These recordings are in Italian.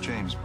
James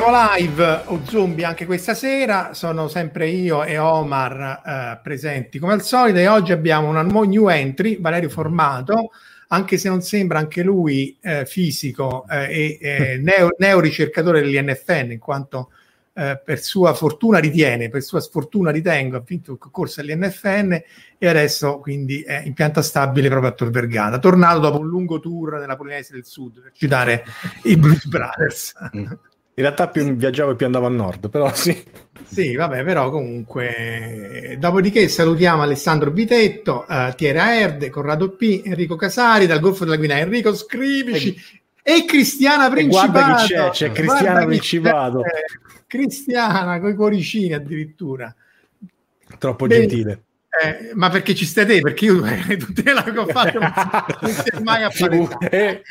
Siamo live o zombie anche questa sera, sono sempre io e Omar eh, presenti come al solito. E oggi abbiamo una new entry, Valerio Formato, anche se non sembra anche lui eh, fisico eh, e eh, neo, neoricercatore dell'INFN, in quanto eh, per sua fortuna ritiene, per sua sfortuna ritengo, ha vinto il concorso all'INFN e adesso quindi è in pianta stabile proprio a Tor Vergata, tornato dopo un lungo tour nella Polinese del Sud, per citare i Blues Brothers. In realtà più viaggiavo e più andavo a nord, però sì. Sì, vabbè, però comunque. Dopodiché salutiamo Alessandro Bitetto, uh, Tiera Erde, Corrado P, Enrico Casari, dal Golfo della Guinea, Enrico Scrivici e, e Cristiana Principato. E guarda chi c'è, c'è Cristiana Principato. Cristiana, con i cuoricini addirittura. Troppo Beh, gentile. Eh, ma perché ci stai te? Perché io eh, tutte le che ho fatto non si è mai apparito. Eh.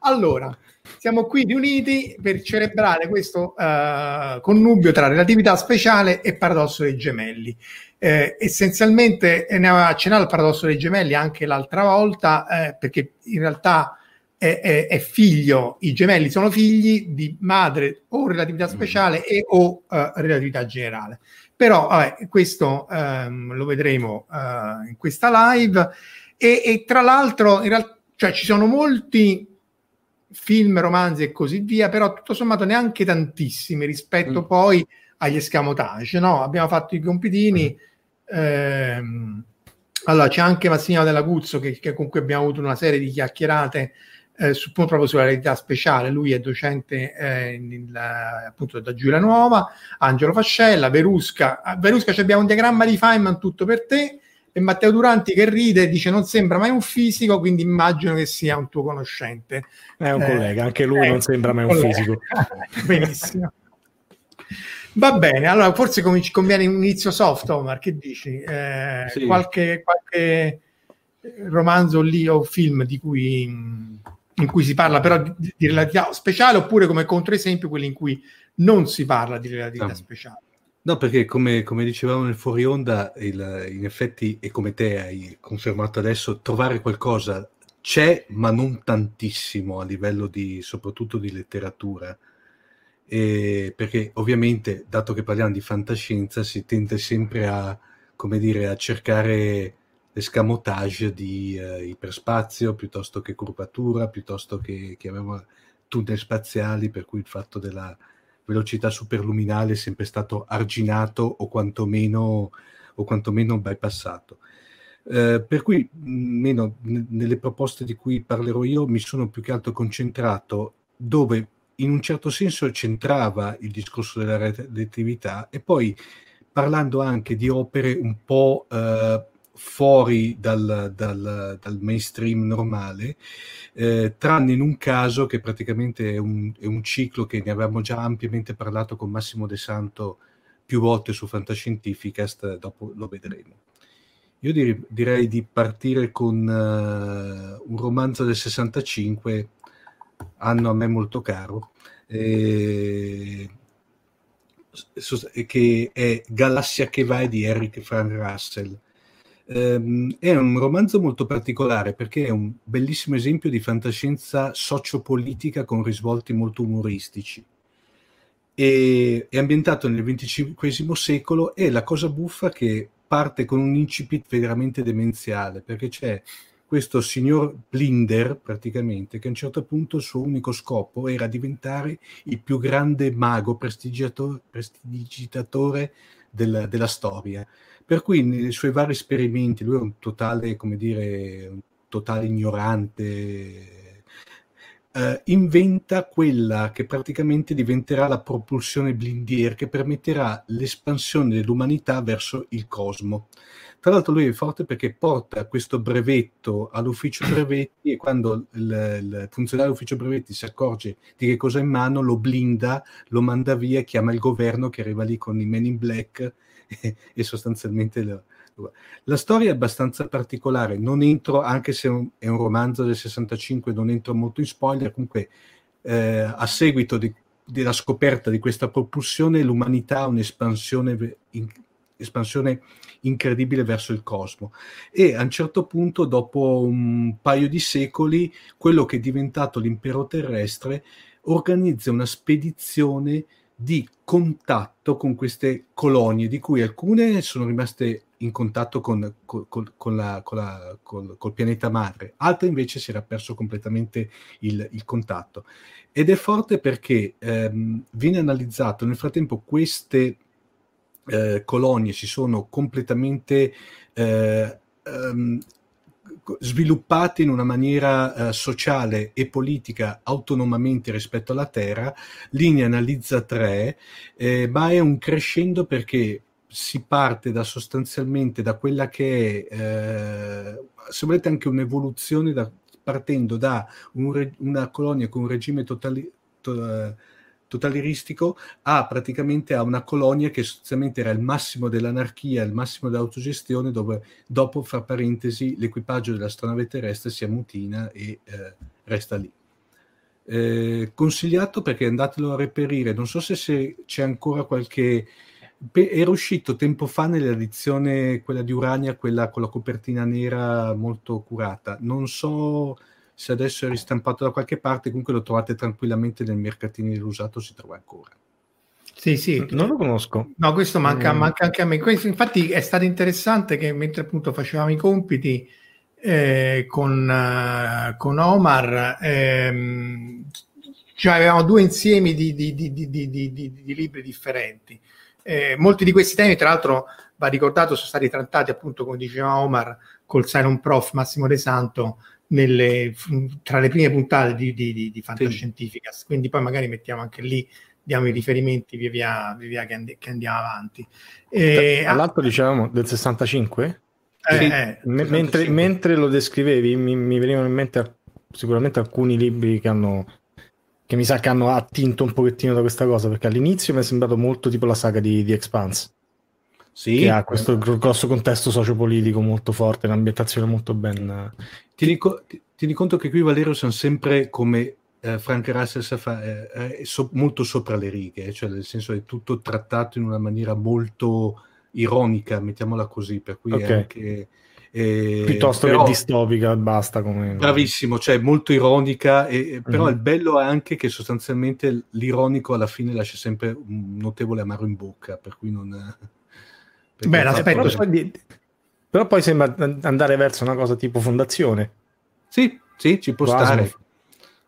Allora, siamo qui riuniti per celebrare questo uh, connubio tra relatività speciale e paradosso dei gemelli. Eh, essenzialmente ne aveva accennato il paradosso dei gemelli anche l'altra volta, eh, perché in realtà è, è, è, figlio, i gemelli sono figli di madre o relatività speciale e o uh, relatività generale. Però vabbè, questo um, lo vedremo uh, in questa live. E, e tra l'altro, in realtà, cioè, ci sono molti film, romanzi e così via, però tutto sommato neanche tantissimi rispetto mm. poi agli escamotage. No? Abbiamo fatto i compitini. Mm. Ehm, allora, c'è anche Massimiliano Della Guzzo che, che, comunque abbiamo avuto una serie di chiacchierate eh, su, proprio sulla realtà speciale. Lui è docente eh, nel, appunto da Giulia Nuova, Angelo Fascella, Verusca. A Verusca abbiamo un diagramma di Feynman tutto per te e Matteo Duranti che ride e dice non sembra mai un fisico, quindi immagino che sia un tuo conoscente. È un eh, collega, anche lui eh, non sembra mai un collega. fisico. Benissimo. Va bene, allora forse ci conviene un inizio soft, Omar, che dici? Eh, sì. Qualche, qualche romanzo lì o film di cui, in cui si parla però di, di relatività speciale oppure come controesempio quelli in cui non si parla di relatività no. speciale. No, perché come, come, dicevamo nel fuori onda, il, in effetti, e come te hai confermato adesso, trovare qualcosa c'è, ma non tantissimo a livello di, soprattutto di letteratura. E perché ovviamente, dato che parliamo di fantascienza, si tende sempre a, come dire, a cercare l'escamotage di uh, iperspazio piuttosto che curvatura, piuttosto che, aveva tunnel spaziali, per cui il fatto della velocità superluminale è sempre stato arginato o quantomeno, o quantomeno bypassato. Eh, per cui, meno nelle proposte di cui parlerò io, mi sono più che altro concentrato dove in un certo senso centrava il discorso della relatività e poi parlando anche di opere un po' eh, fuori dal, dal, dal, mainstream normale, eh, tranne in un caso che praticamente è un, è un, ciclo che ne avevamo già ampiamente parlato con Massimo De Santo più volte su Fantascientificast, dopo lo vedremo. Io direi, direi di partire con uh, un romanzo del 65, anno a me molto caro, eh, che è Galassia che vai di Eric Frank Russell ehm, è un romanzo molto particolare perché è un bellissimo esempio di fantascienza sociopolitica con risvolti molto umoristici. E, è ambientato nel XXV secolo e la cosa buffa che parte con un incipit veramente demenziale perché c'è questo signor Blinder, praticamente, che a un certo punto il suo unico scopo era diventare il più grande mago prestigitatore, prestigitatore del, della storia. Per cui nei suoi vari esperimenti, lui è un totale, come dire, un totale ignorante, eh, inventa quella che praticamente diventerà la propulsione blindier che permetterà l'espansione dell'umanità verso il cosmo. Tra l'altro lui è forte perché porta questo brevetto all'ufficio brevetti e quando il, il funzionario dell'ufficio brevetti si accorge di che cosa ha in mano, lo blinda, lo manda via, chiama il governo che arriva lì con i men in black e, sostanzialmente lo, la storia è abbastanza particolare, non entro, anche se è un romanzo del 65, non entro molto in spoiler, comunque eh, a seguito di, della scoperta di questa propulsione l'umanità ha un'espansione in, espansione incredibile verso il cosmo. E a un certo punto dopo un paio di secoli quello che è diventato l'impero terrestre organizza una spedizione di contatto con queste colonie, di cui alcune sono rimaste in contatto con, con, con la, la, col, col, pianeta madre, altre invece si era perso completamente il, il contatto. Ed è forte perché ehm, viene analizzato nel frattempo queste eh, colonie si sono completamente eh, ehm, sviluppate in una maniera eh, sociale e politica autonomamente rispetto alla Terra, Linea analizza tre, eh, ma è un crescendo perché si parte da sostanzialmente da quella che è, eh, se volete, anche un'evoluzione da, partendo da un una colonia con un regime totali, to, totaliristico a praticamente a una colonia che sostanzialmente era il massimo dell'anarchia, il massimo dell'autogestione, dove dopo, fra parentesi, l'equipaggio dell'astronave terrestre si ammutina e eh, resta lì. Eh, consigliato perché andatelo a reperire, non so se, se c'è ancora qualche... Era uscito tempo fa nell'edizione, quella di Urania, quella con la copertina nera molto curata. Non so se adesso è ristampato da qualche parte, comunque lo trovate tranquillamente nel mercatino dell'usato, si trova ancora. Sì, sì. Non lo conosco. No, questo manca, mm. manca anche a me. Questo, infatti è stato interessante che mentre appunto facevamo i compiti eh, con, uh, con, Omar, ehm, cioè avevamo due insiemi di, di, di, di libri differenti. Eh, molti di questi temi, tra l'altro, va ricordato, sono stati trattati appunto, come diceva Omar, col Silent Prof Massimo De Santo nelle, tra le prime puntate di, di, di, di Fantascientificas, sì. quindi poi magari mettiamo anche lì, diamo i riferimenti via via, via, via che, and- che, andiamo avanti. E, All'altro dicevamo del 65? Eh, sì. eh, M- mentre, mentre, lo descrivevi mi, mi, venivano in mente sicuramente alcuni libri che hanno che mi sa che hanno attinto un pochettino da questa cosa perché all'inizio mi è sembrato molto tipo la saga di, di Expanse sì. che ha questo grosso contesto sociopolitico molto forte, un'ambientazione molto ben... Tieni, co- tieni conto che qui Valerio sono sempre come eh, Frank Russell fa, eh, so, molto sopra le righe, cioè nel senso è tutto trattato in una maniera molto ironica, mettiamola così, per cui okay. anche... Eh, piuttosto però, che distopica basta come bravissimo cioè molto ironica e, però mm-hmm. il bello è anche che sostanzialmente l'ironico alla fine lascia sempre un notevole amaro in bocca per cui non beh l'aspetto però poi, però poi sembra andare verso una cosa tipo fondazione sì sì ci può Quasi. stare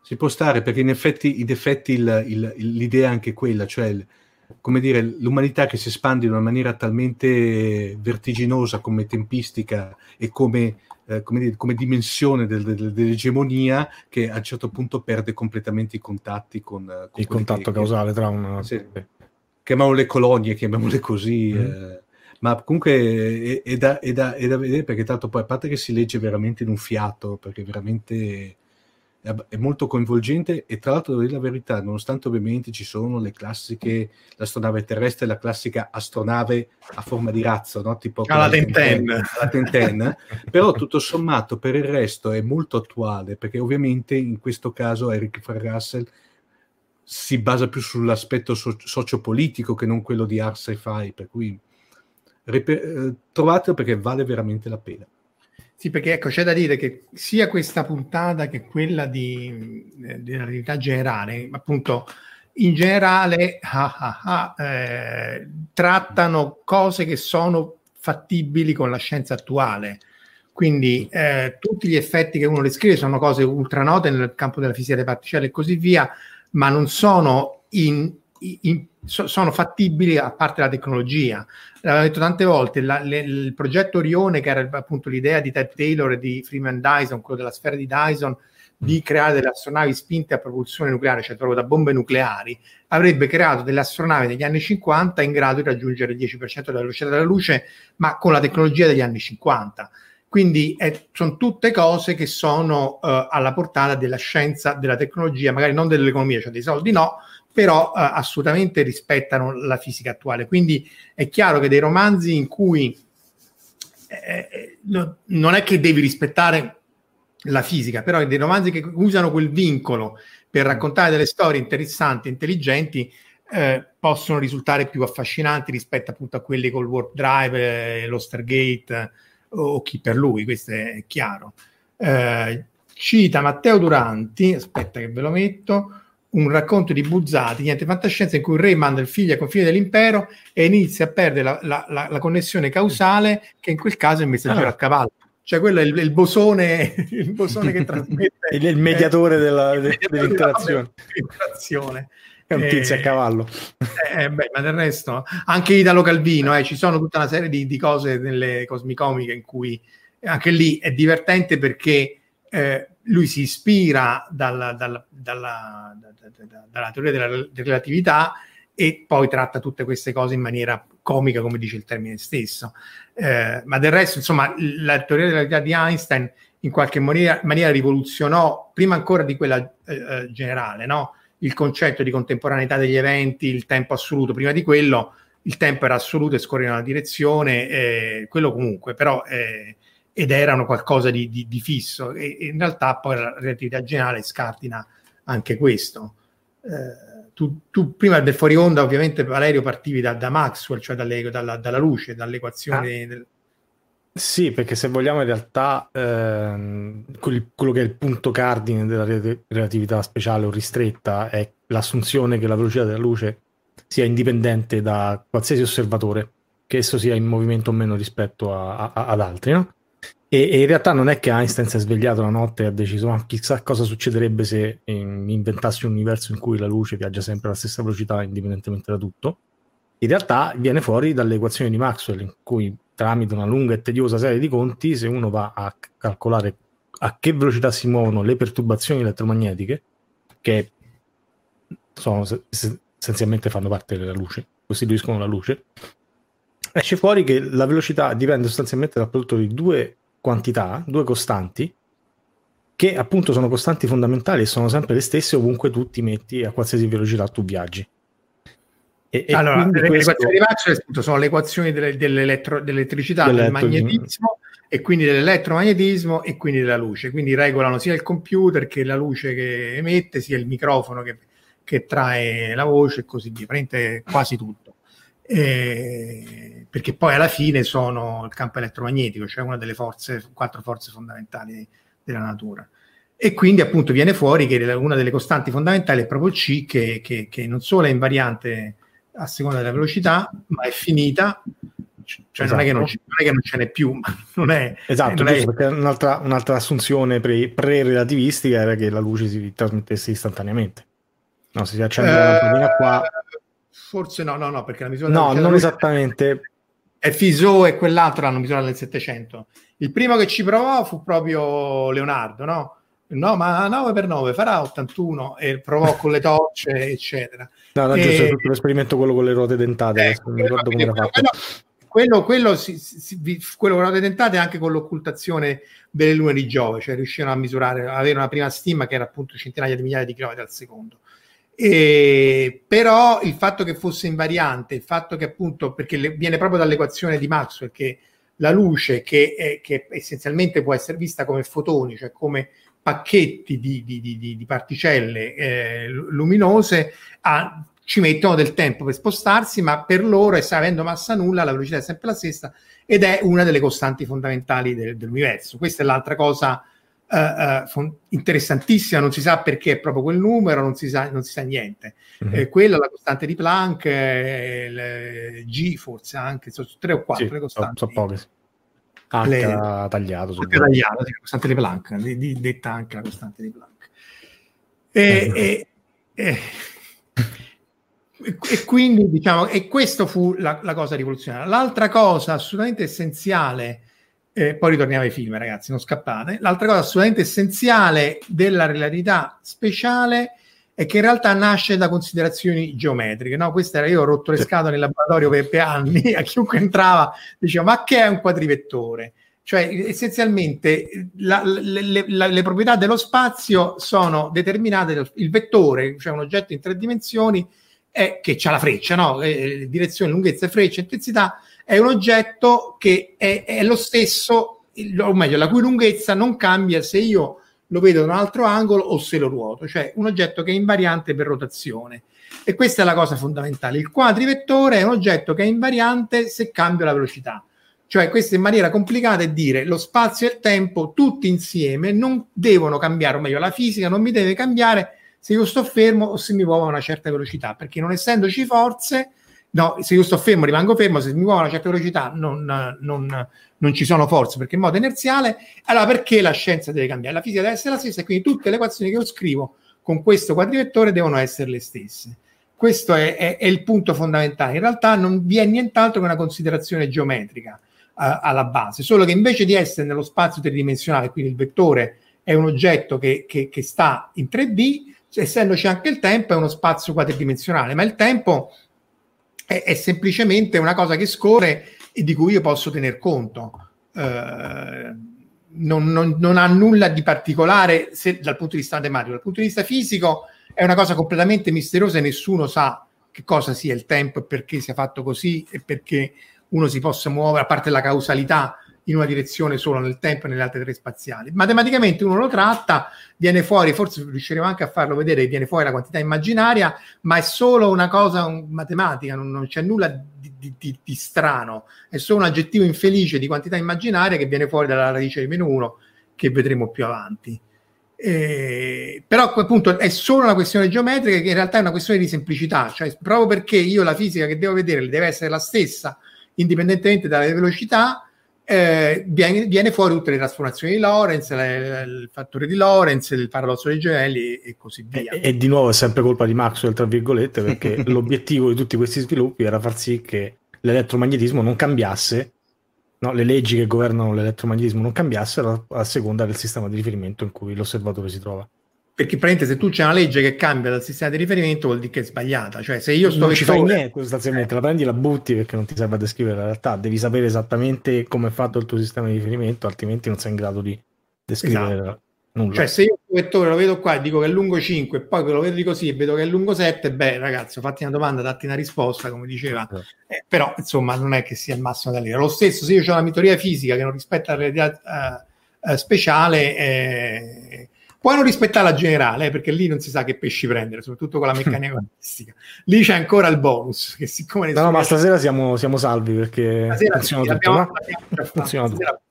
ci può stare perché in effetti, in effetti il, il, l'idea è anche quella cioè come dire, l'umanità che si espande in una maniera talmente vertiginosa come tempistica e come, eh, come, dire, come dimensione del, del, dell'egemonia che a un certo punto perde completamente i contatti con... con il contatto che, causale tra una... Sì, chiamiamole colonie, chiamiamole così. Mm. Eh, ma comunque è, è, da, è, da, è, da, vedere perché tanto poi a parte che si legge veramente in un fiato, perché veramente è molto coinvolgente e tra l'altro devo dire la verità, nonostante ovviamente ci sono le classiche, l'astronave terrestre, la classica astronave a forma di razzo, no? tipo alla Tenten, la Tenten però tutto sommato per il resto è molto attuale perché ovviamente in questo caso Eric Farr Russell si basa più sull'aspetto so- sociopolitico che non quello di Ars e Fai, per cui ripe- eh, trovatelo perché vale veramente la pena. Sì, perché ecco, c'è da dire che sia questa puntata che quella di, eh, della realtà generale, appunto, in generale ah, ah, ah, eh, trattano cose che sono fattibili con la scienza attuale. Quindi eh, tutti gli effetti che uno descrive sono cose ultranote nel campo della fisica delle particelle e così via, ma non sono in, in, so, sono fattibili a parte la tecnologia. L'avevo detto tante volte, la, le, il progetto Orione, che era appunto l'idea di Ted Taylor e di Freeman Dyson, quello della sfera di Dyson, di mm. creare delle astronavi spinte a propulsione nucleare, cioè proprio da bombe nucleari, avrebbe creato delle astronavi negli anni 50 in grado di raggiungere il 10% della velocità della luce, ma con la tecnologia degli anni 50. Quindi eh, sono tutte cose che sono eh, alla portata della scienza, della tecnologia, magari non dell'economia, cioè dei soldi no, però eh, assolutamente rispettano la fisica attuale. Quindi è chiaro che dei romanzi in cui eh, eh, no, non è che devi rispettare la fisica, però dei romanzi che usano quel vincolo per raccontare delle storie interessanti, intelligenti, eh, possono risultare più affascinanti rispetto appunto a quelli col Warp Drive, eh, lo Stargate o, o chi per lui, questo è chiaro. Eh, cita Matteo Duranti, aspetta che ve lo metto, un racconto di Buzzati, niente fantascienza, in cui il re manda il figlio ai confini dell'impero e inizia a perdere la, la, la, la connessione causale, che in quel caso è il messaggero ah. a cavallo. Cioè quello è il, il, bosone, il bosone che trasmette... il, il, mediatore eh, della, de, dell'interazione. dell'interazione. È un tizio a cavallo. Eh, beh, ma del resto, anche Italo Calvino, eh, ci sono tutta una serie di, di cose nelle cosmicomiche in cui anche lì è divertente perché eh, lui si ispira dalla, dalla, dalla, dalla teoria della relatività e poi tratta tutte queste cose in maniera comica, come dice il termine stesso. Eh, ma del resto, insomma, la teoria della relatività di Einstein in qualche maniera, maniera rivoluzionò, prima ancora di quella eh, eh, generale, no? il concetto di contemporaneità degli eventi, il tempo assoluto. Prima di quello il tempo era assoluto e scorreva in una direzione, eh, quello comunque, però eh, ed erano qualcosa di, di, di fisso e, e, in realtà poi la relatività generale scardina anche questo. Eh, tu, tu, prima del fuori onda ovviamente Valerio partivi da, da Maxwell, cioè dalle, dalla, dalla, luce, dall'equazione ah. del... Sì, perché se vogliamo in realtà ehm, quello che è il punto cardine della relatività speciale o ristretta è l'assunzione che la velocità della luce sia indipendente da qualsiasi osservatore, che esso sia in movimento o meno rispetto a, a, ad altri, no? E, e, in realtà non è che Einstein si è svegliato la notte e ha deciso ma chissà cosa succederebbe se eh, inventassi un universo in cui la luce viaggia sempre alla stessa velocità indipendentemente da tutto. In realtà viene fuori dalle equazioni di Maxwell in cui tramite una lunga e tediosa serie di conti se uno va a calcolare a che velocità si muovono le perturbazioni elettromagnetiche che sono, essenzialmente fanno parte della luce, costituiscono la luce, esce fuori che la velocità dipende sostanzialmente dal prodotto di due quantità, due costanti, che appunto sono costanti fondamentali e sono sempre le stesse ovunque tu ti metti a qualsiasi velocità tu viaggi. E, e allora, le questo... equazioni di Maxwell sono le equazioni delle, dell'elettricità, del magnetismo e quindi dell'elettromagnetismo e quindi della luce. Quindi regolano sia il computer che la luce che emette, sia il microfono che, che trae la voce e così via. Prende quasi tutto. Eh, perché poi alla fine sono il campo elettromagnetico, cioè una delle forze, quattro forze fondamentali della natura. E quindi appunto viene fuori che una delle costanti fondamentali è proprio C, che, che, che non solo è invariante a seconda della velocità, ma è finita, cioè esatto. non, è che non, esatto. non, è che non ce n'è più, ma non è... Esatto, non è... perché un'altra, un'altra assunzione pre, pre-relativistica era che la luce si trasmettesse istantaneamente. No, se si accende la lampadina qua... Forse no, no, no, perché la misura... No, non esattamente. È Fiso e quell'altro l'hanno misurato nel 700. Il primo che ci provò fu proprio Leonardo, no? No, ma 9 per 9 farà 81 e provò con le torce, eccetera. No, no, e... giusto, tutto l'esperimento quello con le ruote dentate, eh, non ricordo come era fatto. Quello, quello, quello, si, si, quello con le ruote dentate anche con l'occultazione delle lune di Giove, cioè riuscivano a misurare, avere una prima stima che era appunto centinaia di migliaia di chilometri al secondo. E, però il fatto che fosse invariante, il fatto che appunto, perché le, viene proprio dall'equazione di Maxwell, che la luce che, è, che essenzialmente può essere vista come fotoni, cioè come pacchetti di, di, di, di particelle eh, luminose, a, ci mettono del tempo per spostarsi, ma per loro, avendo massa nulla, la velocità è sempre la stessa ed è una delle costanti fondamentali del, dell'universo. Questa è l'altra cosa uh, uh, interessantissima, non si sa perché è proprio quel numero, non si sa, non si sa niente. Mm-hmm. Eh, quella la costante di Planck, eh, G forse anche, sono tre o quattro sì, le costanti. Sono so poche. H le, tagliato, H tagliato sì, la costante di Planck, di, di, detta anche la costante di Planck. E, e, e, e, quindi diciamo, e questo fu la, la, cosa rivoluzionaria. L'altra cosa assolutamente essenziale, eh, poi ritorniamo ai film, ragazzi, non scappate. L'altra cosa assolutamente essenziale della relatività speciale è che in realtà nasce da considerazioni geometriche. No? Questa era, io ho rotto le scatole nel laboratorio per, per anni, a chiunque entrava diceva ma che è un quadrivettore? Cioè essenzialmente la, le, la, le, proprietà dello spazio sono determinate dal il vettore, cioè un oggetto in tre dimensioni è, che ha la freccia, no? eh, direzione, lunghezza, freccia, intensità, è un oggetto che è, è lo stesso, o meglio, la cui lunghezza non cambia se io lo vedo da un altro angolo o se lo ruoto, cioè un oggetto che è invariante per rotazione. E questa è la cosa fondamentale. Il quadrivettore è un oggetto che è invariante se cambio la velocità. Cioè, questo in maniera complicata è dire lo spazio e il tempo tutti insieme non devono cambiare, o meglio, la fisica non mi deve cambiare se io sto fermo o se mi muovo a una certa velocità, perché non essendoci forze, no, se io sto fermo rimango fermo, se mi muovo a una certa velocità non, non, non ci sono forze perché in modo inerziale, allora perché la scienza deve cambiare? La fisica deve essere la stessa e quindi tutte le equazioni che io scrivo con questo quadrivettore devono essere le stesse. Questo è, è, è il punto fondamentale. In realtà non vi è nient'altro che una considerazione geometrica uh, alla base, solo che invece di essere nello spazio tridimensionale, quindi il vettore è un oggetto che, che, che sta in 3D, essendoci anche il tempo, è uno spazio quadridimensionale, ma il tempo è, è semplicemente una cosa che scorre e di cui io posso tener conto. Eh, non, non, non, ha nulla di particolare se, dal punto di vista matematico, dal punto di vista fisico è una cosa completamente misteriosa e nessuno sa che cosa sia il tempo e perché sia fatto così e perché uno si possa muovere, a parte la causalità, in una direzione solo nel tempo e nelle altre tre spaziali. Matematicamente uno lo tratta, viene fuori, forse riusciremo anche a farlo vedere, viene fuori la quantità immaginaria, ma è solo una cosa un, matematica, non, non, c'è nulla di, di, di, di, strano, è solo un aggettivo infelice di quantità immaginaria che viene fuori dalla radice di meno 1 che vedremo più avanti. Eh, però appunto è solo una questione geometrica che in realtà è una questione di semplicità, cioè proprio perché io la fisica che devo vedere deve essere la stessa indipendentemente dalle velocità, eh, viene, viene, fuori tutte le trasformazioni di Lorentz, le, il fattore di Lorentz, il paradosso dei gemelli e, e così via. E, e, di nuovo è sempre colpa di Maxwell, tra virgolette, perché l'obiettivo di tutti questi sviluppi era far sì che l'elettromagnetismo non cambiasse, no? le leggi che governano l'elettromagnetismo non cambiassero a seconda del sistema di riferimento in cui l'osservatore si trova perché praticamente se tu c'è una legge che cambia dal sistema di riferimento vuol dire che è sbagliata cioè se io sto non ci fai niente sostanzialmente la prendi e la butti perché non ti serve a descrivere la realtà devi sapere esattamente come è fatto il tuo sistema di riferimento altrimenti non sei in grado di descrivere esatto. Nulla. Cioè, se io il vettore lo vedo qua e dico che è lungo 5 e poi lo vedo così e vedo che è lungo 7, beh, ragazzi, fatti una domanda, datti una risposta, come diceva. Eh, però, insomma, non è che sia il massimo da lì. Lo stesso, se io ho una mitoria fisica che non rispetta la realtà uh, uh, speciale, eh, puoi non rispettare la generale, eh, perché lì non si sa che pesci prendere, soprattutto con la meccanica quantistica. Lì c'è ancora il bonus, che siccome... No, no ma stasera siamo, siamo salvi, perché stasera funziona sì, tutto, no? funziona tutto.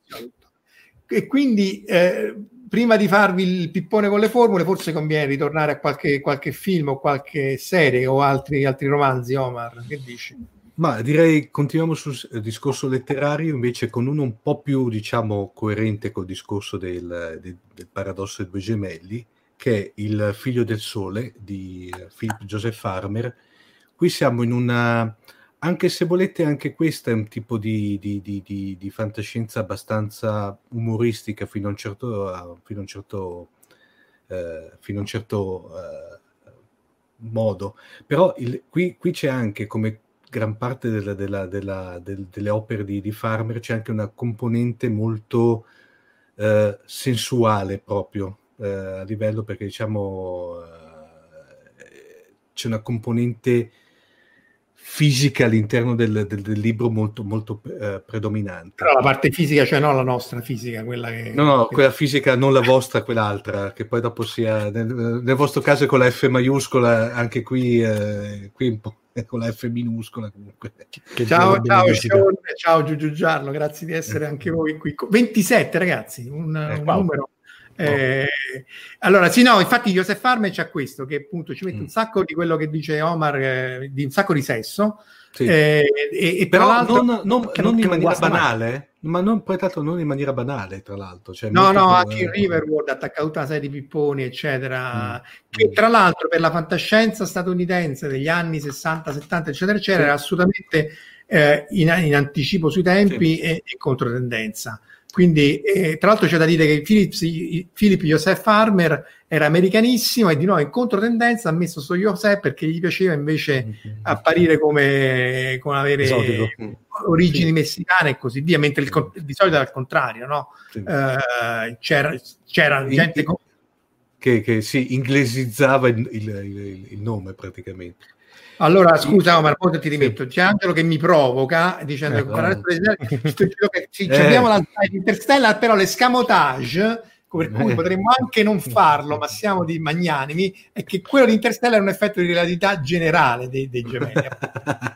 E quindi... Eh, prima di farvi il pippone con le formule, forse conviene ritornare a qualche, qualche film o qualche serie o altri, altri romanzi, Omar. Che dici? Ma direi continuiamo sul discorso letterario invece con uno un po' più diciamo coerente col discorso del, del, del paradosso dei due gemelli che è Il figlio del sole di Philip Joseph Farmer. Qui siamo in una anche se volete, anche questa è un tipo di, di, di, di fantascienza abbastanza umoristica fino a un certo, fino a un certo, eh, fino a un certo eh, modo. Però il, qui, qui, c'è anche, come gran parte della, della, della, del, delle opere di, Farmer, c'è anche una componente molto eh, sensuale proprio eh, a livello, perché diciamo eh, c'è una componente fisica all'interno del, del, del libro molto, molto eh, predominante. Però la parte fisica, cioè non la nostra fisica, quella che... No, no, quella fisica, non la vostra, quell'altra, che poi dopo sia... Nel, nel vostro caso è con la F maiuscola, anche qui, eh, qui un po' con la F minuscola comunque. Che ciao, ciao, Sean, ciao Giugiu Giarlo, grazie di essere anche voi qui. 27 ragazzi, un, eh, un wow. numero eh, allora, sì, no, infatti Joseph Farmer c'ha questo, che appunto ci mette mm. un sacco di quello che dice Omar, eh, di un sacco di sesso. Sì. Eh, e, e Però non, non, non in maniera banale, mai. ma non, poi tanto non in maniera banale, tra l'altro. Cioè, no, no, anche in Riverworld ha attaccato una serie di pipponi, eccetera, mm. che tra l'altro per la fantascienza statunitense degli anni 60, 70, eccetera, eccetera, sì. era assolutamente eh, in, in, anticipo sui tempi sì. e, e controtendenza. Quindi, eh, tra l'altro, c'è da dire che Philip, Philip Joseph Farmer era americanissimo e di nuovo in controtendenza ha messo sto Joseph perché gli piaceva invece mm-hmm. apparire come, come avere Esotico. origini sì. messicane e così via, mentre il, di solito è al contrario, no? Sì. Uh, c'era, c'era gente che, che si inglesizzava il, il, il, il nome praticamente. Allora, scusa Omar, poi ti rimetto. C'è Angelo che mi provoca dicendo eh, che sì, eh. abbiamo la slide Interstellar, però l'escamotage per cui eh. potremmo anche non farlo, ma siamo di magnanimi, è che quello di Interstellar è un effetto di relatività generale dei, dei gemelli.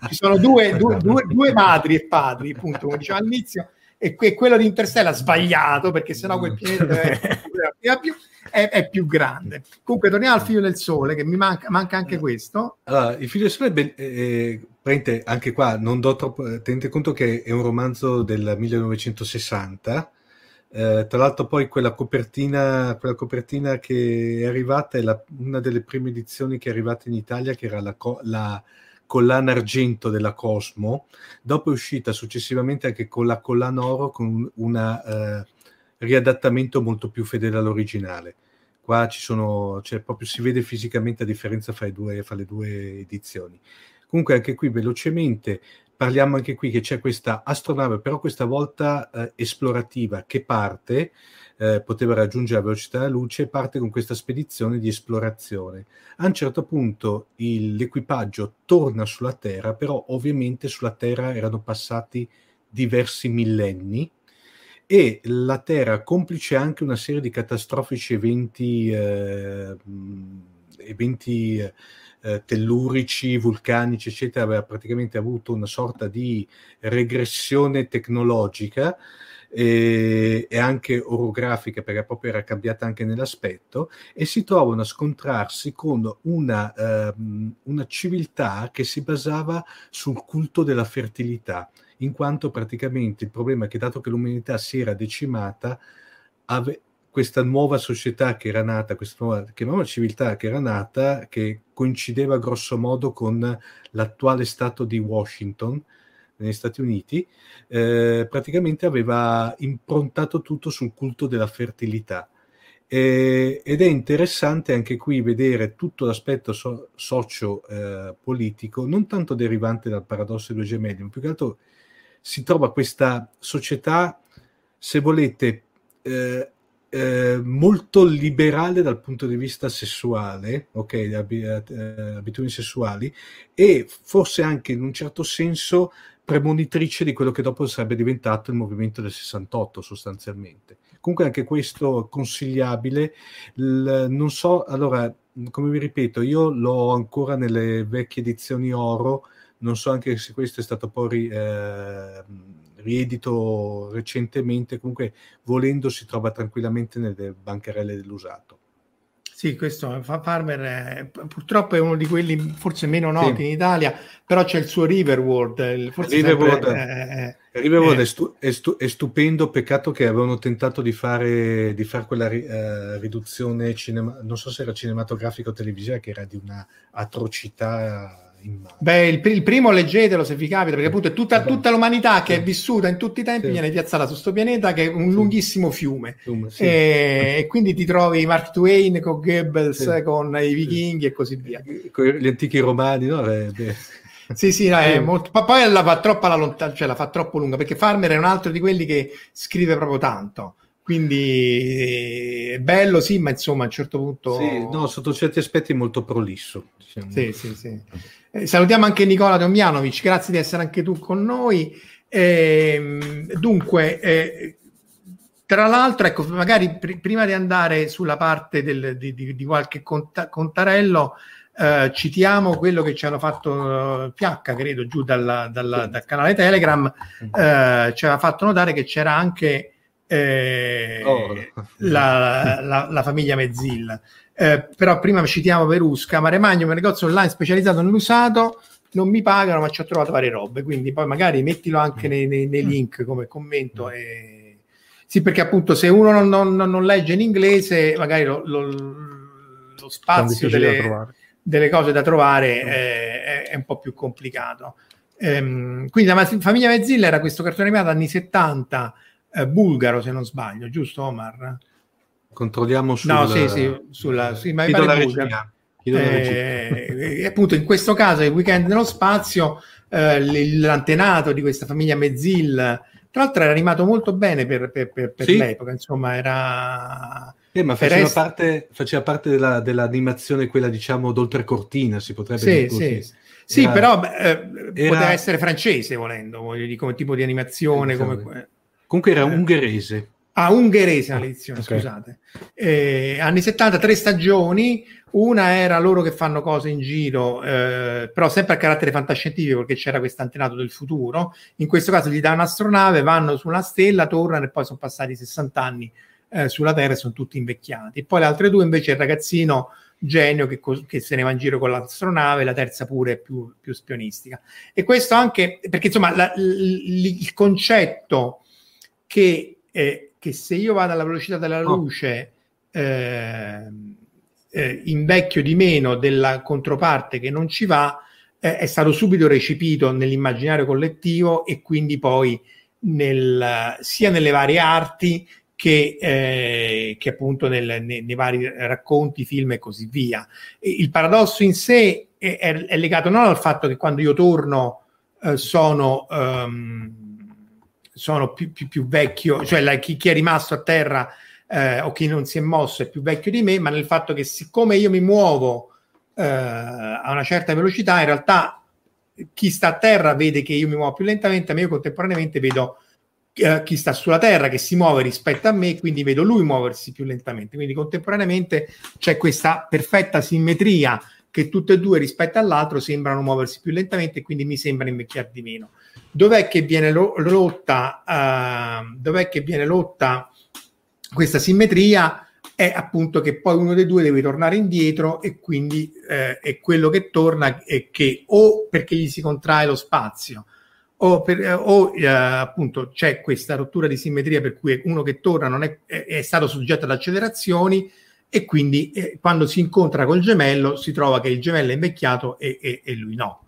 Ci sono due, due, due, due, madri e padri, appunto, come diceva all'inizio, e quello di Interstellar sbagliato, perché sennò quel pianeta deve più è, è, più grande. Comunque, torniamo al figlio del sole, che mi manca, manca anche questo. Allora, il figlio del sole, ben, eh, eh anche qua, non do troppo, tenete conto che è un romanzo del 1960. Eh, tra l'altro, poi quella copertina, quella copertina che è arrivata è la, una delle prime edizioni che è arrivata in Italia, che era la, la collana argento della Cosmo. Dopo è uscita successivamente anche con la collana oro con un eh, riadattamento molto più fedele all'originale qua ci sono, cioè proprio si vede fisicamente la differenza fra, due, fra le due edizioni. Comunque anche qui velocemente parliamo anche qui che c'è questa astronave, però questa volta eh, esplorativa, che parte, eh, poteva raggiungere la velocità della luce, parte con questa spedizione di esplorazione. A un certo punto il, l'equipaggio torna sulla Terra, però ovviamente sulla Terra erano passati diversi millenni, e la Terra, complice anche una serie di catastrofici eventi, eh, eventi eh, tellurici, vulcanici, eccetera, aveva praticamente avuto una sorta di regressione tecnologica e, anche orografica, perché proprio era cambiata anche nell'aspetto, e si trovano a scontrarsi con una, eh, una civiltà che si basava sul culto della fertilità in quanto praticamente il problema è che dato che l'umanità si era decimata, ave- questa nuova società che era nata, questa nuova, chiamiamola civiltà che era nata, che coincideva grosso modo con l'attuale stato di Washington negli Stati Uniti, eh, praticamente aveva improntato tutto sul culto della fertilità. ed è interessante anche qui vedere tutto l'aspetto so- socio-politico, eh, non tanto derivante dal paradosso dei due gemelli, ma più che altro si trova questa società, se volete, eh, eh, molto liberale dal punto di vista sessuale, ok, ab- eh, abitudini sessuali, e forse anche in un certo senso premonitrice di quello che dopo sarebbe diventato il movimento del 68 sostanzialmente. Comunque anche questo consigliabile, L- non so, allora, come vi ripeto, io l'ho ancora nelle vecchie edizioni oro, non so anche se questo è stato poi eh, riedito recentemente, comunque volendo si trova tranquillamente nelle bancarelle dell'usato. Sì, questo Farmer è, purtroppo è uno di quelli forse meno noti sì. in Italia, però c'è il suo Riverworld. Forse Riverworld, sempre, eh, Riverworld eh, è, stu- è, stu- è, stupendo, peccato che avevano tentato di fare, di fare quella ri- uh, riduzione, cinema- non so se era cinematografica o televisiva, che era di una atrocità Beh, il, il, primo leggetelo se vi capita, perché appunto è tutta, tutta l'umanità che è vissuta in tutti i tempi, sì. viene piazzata su questo pianeta che è un sì. lunghissimo fiume. fiume e, e, quindi ti trovi Mark Twain con Goebbels, con i vichinghi e così via. Con gli antichi romani, no? Beh, beh. Sì, sì, no, è molto... poi la fa troppo alla lontana, cioè la fa troppo lunga, perché Farmer è un altro di quelli che scrive proprio tanto. Quindi è bello, sì, ma insomma a un certo punto... Sì, no, sotto certi aspetti molto prolisso. Diciamo. Sì, sì, sì. Eh, salutiamo anche Nicola Tomjanovic, grazie di essere anche tu con noi. Eh, dunque, eh, tra l'altro, ecco, magari pr- prima di andare sulla parte del, di, di, di, qualche conta- contarello, eh, citiamo quello che ci hanno fatto PH, eh, credo, giù dalla, dalla, dal canale Telegram, eh, ci aveva fatto notare che c'era anche eh, oh. la, la, la, famiglia Mezzilla. Eh, però prima citiamo Perusca, Mare Magnum, un negozio online specializzato nell'usato, non mi pagano ma ci ho trovato varie robe, quindi poi magari mettilo anche nei, nei, nei link come commento. E... Sì, perché appunto se uno non, non, non legge in inglese, magari lo, lo, lo spazio delle, delle, cose da trovare è, è, un po' più complicato. Ehm, quindi la famiglia Mezzilla era questo cartone animato anni 70, eh, bulgaro se non sbaglio, giusto Omar? Controlliamo sul... No, sì, sì, sulla... Sì, ma Chiedo la regia. Eh, e appunto in questo caso il weekend nello spazio eh, l'antenato di questa famiglia Mezzil tra l'altro era animato molto bene per, per, per, per sì. l'epoca insomma era eh, ma faceva, est... parte, faceva parte della, dell'animazione quella diciamo d'oltrecortina si potrebbe sì, dire così sì. Sì, era, però eh, era... poteva essere francese volendo, voglio dire, come tipo di animazione. Come... Comunque era eh. ungherese. Ah, ungherese l'edizione, okay. scusate. Eh, anni 70, tre stagioni, una era loro che fanno cose in giro, eh, però sempre a carattere fantascientifico perché c'era questo antenato del futuro. In questo caso gli dà un'astronave, vanno su una stella, tornano e poi sono passati 60 anni eh, sulla Terra e sono tutti invecchiati. Poi le altre due invece il ragazzino genio che, che, se ne va in giro con l'astronave, la terza pure è più, più spionistica. E questo anche perché insomma la, l, il concetto che eh, che se io vado alla velocità della oh. luce eh, eh, invecchio di meno della controparte che non ci va, eh, è stato subito recepito nell'immaginario collettivo e quindi poi nel, sia nelle varie arti che, eh, che appunto nel, nei, nei, vari racconti, film e così via. E il paradosso in sé è, è, è, legato non al fatto che quando io torno eh, sono... Um, sono più, più, più vecchio, cioè la, chi, chi, è rimasto a terra eh, o chi non si è mosso è più vecchio di me, ma nel fatto che siccome io mi muovo eh, a una certa velocità, in realtà chi sta a terra vede che io mi muovo più lentamente, ma io contemporaneamente vedo eh, chi sta sulla terra che si muove rispetto a me, quindi vedo lui muoversi più lentamente. Quindi contemporaneamente c'è questa perfetta simmetria che tutte e due rispetto all'altro sembrano muoversi più lentamente e quindi mi sembra invecchiare di meno. Dov'è che viene lo, lotta, uh, dov'è che viene lotta questa simmetria? È appunto che poi uno dei due deve tornare indietro e quindi eh, è quello che torna e che o perché gli si contrae lo spazio o, per, o eh, appunto c'è questa rottura di simmetria per cui uno che torna non è, è, è stato soggetto ad accelerazioni e quindi eh, quando si incontra col gemello si trova che il gemello è invecchiato e, e, e lui no.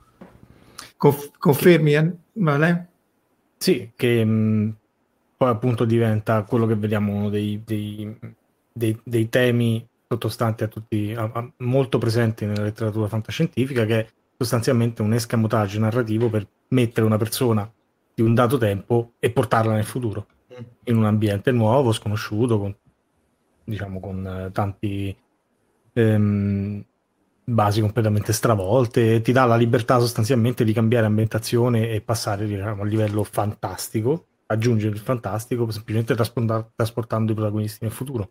Conf- confermi, vale? Sì, che mh, mm, poi appunto diventa quello che vediamo uno dei, dei, dei, dei temi sottostanti a tutti, a, a, molto presenti nella letteratura fantascientifica, che è sostanzialmente un escamotage narrativo per mettere una persona di un dato tempo e portarla nel futuro, mm. in un ambiente nuovo, sconosciuto, con diciamo con eh, tanti ehm, basi completamente stravolte, ti dà la libertà sostanzialmente di cambiare ambientazione e passare diciamo, a livello fantastico, aggiungere il fantastico semplicemente trasportando i protagonisti nel futuro.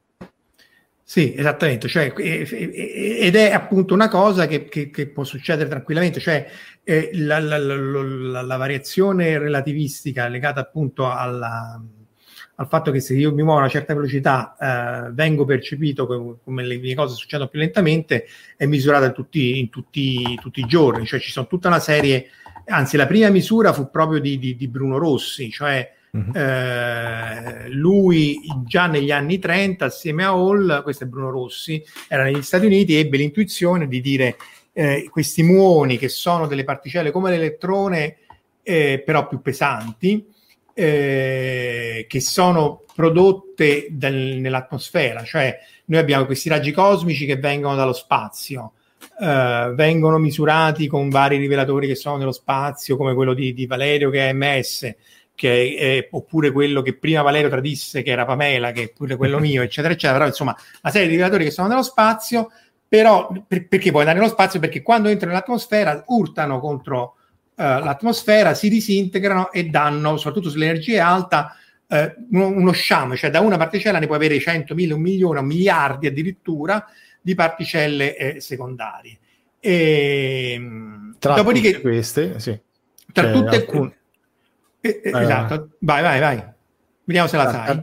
Sì, esattamente, cioè, ed è appunto una cosa che, che, che può succedere tranquillamente, cioè eh, la, la, la, la, variazione relativistica legata appunto alla, al fatto che se io mi muovo a una certa velocità eh, vengo percepito come, come, le mie cose succedono più lentamente, è misurata in tutti, in tutti, tutti i giorni, cioè ci sono tutta una serie, anzi la prima misura fu proprio di, di, di Bruno Rossi, cioè Uh-huh. Eh, lui già negli anni 30 assieme a Hall, questo è Bruno Rossi, era negli Stati Uniti, ebbe l'intuizione di dire eh, questi muoni che sono delle particelle come l'elettrone, eh, però più pesanti, eh, che sono prodotte dal, nell'atmosfera, cioè noi abbiamo questi raggi cosmici che vengono dallo spazio. Uh, vengono misurati con vari rivelatori che sono nello spazio, come quello di, di Valerio che è MS, che è, oppure quello che prima Valerio tradisse, che era Pamela, che è pure quello mio, eccetera, eccetera. Però insomma, una serie di rivelatori che sono nello spazio, però per, perché puoi andare nello spazio? Perché quando entrano nell'atmosfera urtano contro l'atmosfera, si disintegrano e danno, soprattutto sull'energia alta, uh, uno, uno sciame, cioè da una particella ne puoi avere 100, 1000, un milione, un miliardi addirittura di particelle eh, secondarie. E, ehm, Tra dopodiché, queste, sì. Tra cioè, tutte alcune eh, eh, esatto, vai, vai, vai. Vediamo se la sai.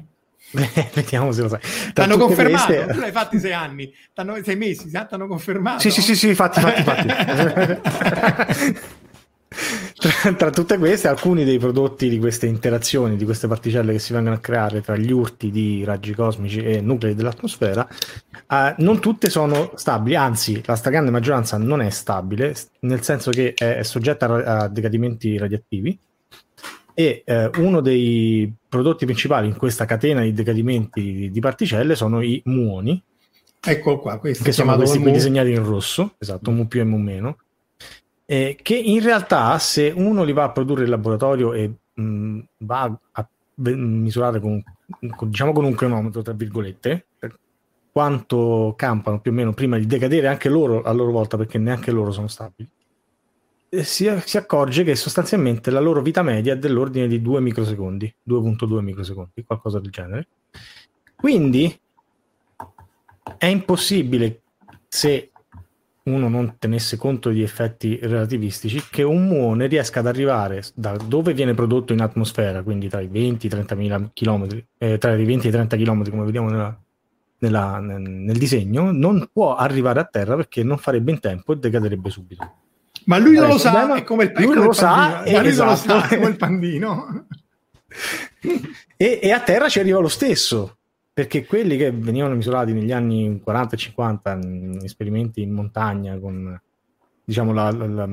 Vediamo se lo sai. T'hanno confermato, queste... tu l'hai fatti sei anni, t'hanno, sei mesi, ti hanno confermato. Sì, sì, sì, sì, fatti, fatti, fatti. tra, tra, tutte queste, alcuni dei prodotti di queste interazioni, di queste particelle che si vengono a creare tra gli urti di raggi cosmici e nuclei dell'atmosfera, eh, non tutte sono stabili, anzi la stragrande maggioranza non è stabile, nel senso che è, è soggetta a, a decadimenti radioattivi e eh, uno dei prodotti principali in questa catena di decadimenti di particelle sono i muoni. Ecco qua, questo che sono questi qui disegnati in rosso, esatto, mu più e mu meno, eh, che in realtà se uno li va a produrre in laboratorio e mh, va a misurare con, con, diciamo con un cronometro, tra virgolette, quanto campano più o meno prima di decadere anche loro a loro volta, perché neanche loro sono stabili si, si, accorge che sostanzialmente la loro vita media è dell'ordine di 2 microsecondi, 2.2 microsecondi, qualcosa del genere. Quindi è impossibile, se uno non tenesse conto di effetti relativistici, che un muone riesca ad arrivare da dove viene prodotto in atmosfera, quindi tra i 20 e i 30 mila chilometri, eh, tra i 20 e i 30 km, come vediamo nella, nella, nel, nel disegno, non può arrivare a terra perché non farebbe in tempo e decaderebbe subito. Ma lui non lo sa, è come il, lui lo sa, e esatto. lo sa, come il pandino. e, e, a terra ci arriva lo stesso, perché quelli che venivano misurati negli anni 40 e 50 in esperimenti in montagna con diciamo la, la, la,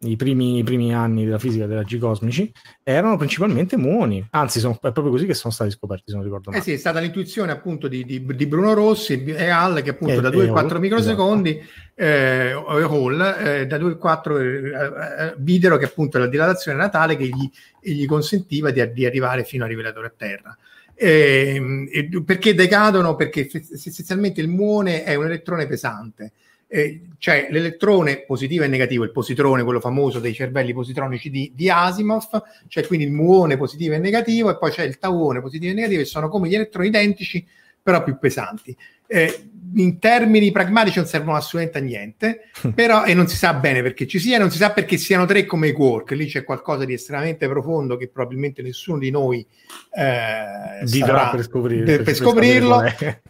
i, primi, i, primi, anni della fisica dei raggi cosmici erano principalmente muoni, anzi sono, è proprio così che sono stati scoperti se non ricordo male. Eh sì, è stata l'intuizione appunto di, di, di Bruno Rossi e Hall che appunto e, da 2-4 microsecondi esatto. eh, Hall, eh, da 2-4 eh, eh, videro che appunto la dilatazione era tale che gli, gli consentiva di, di, arrivare fino al rivelatore a terra. Eh, perché decadono? Perché essenzialmente il muone è un elettrone pesante eh, c'è l'elettrone positivo e negativo, il positrone, quello famoso dei cervelli positronici di, di Asimov, c'è quindi il muone positivo e negativo e poi c'è il tauone positivo e negativo che sono come gli elettroni identici però più pesanti. Eh, in termini pragmatici non servono assolutamente a niente, però e non si sa bene perché ci sia, non si sa perché siano tre come i quark, lì c'è qualcosa di estremamente profondo che probabilmente nessuno di noi eh, vivrà per, scoprir- per, per scoprirlo,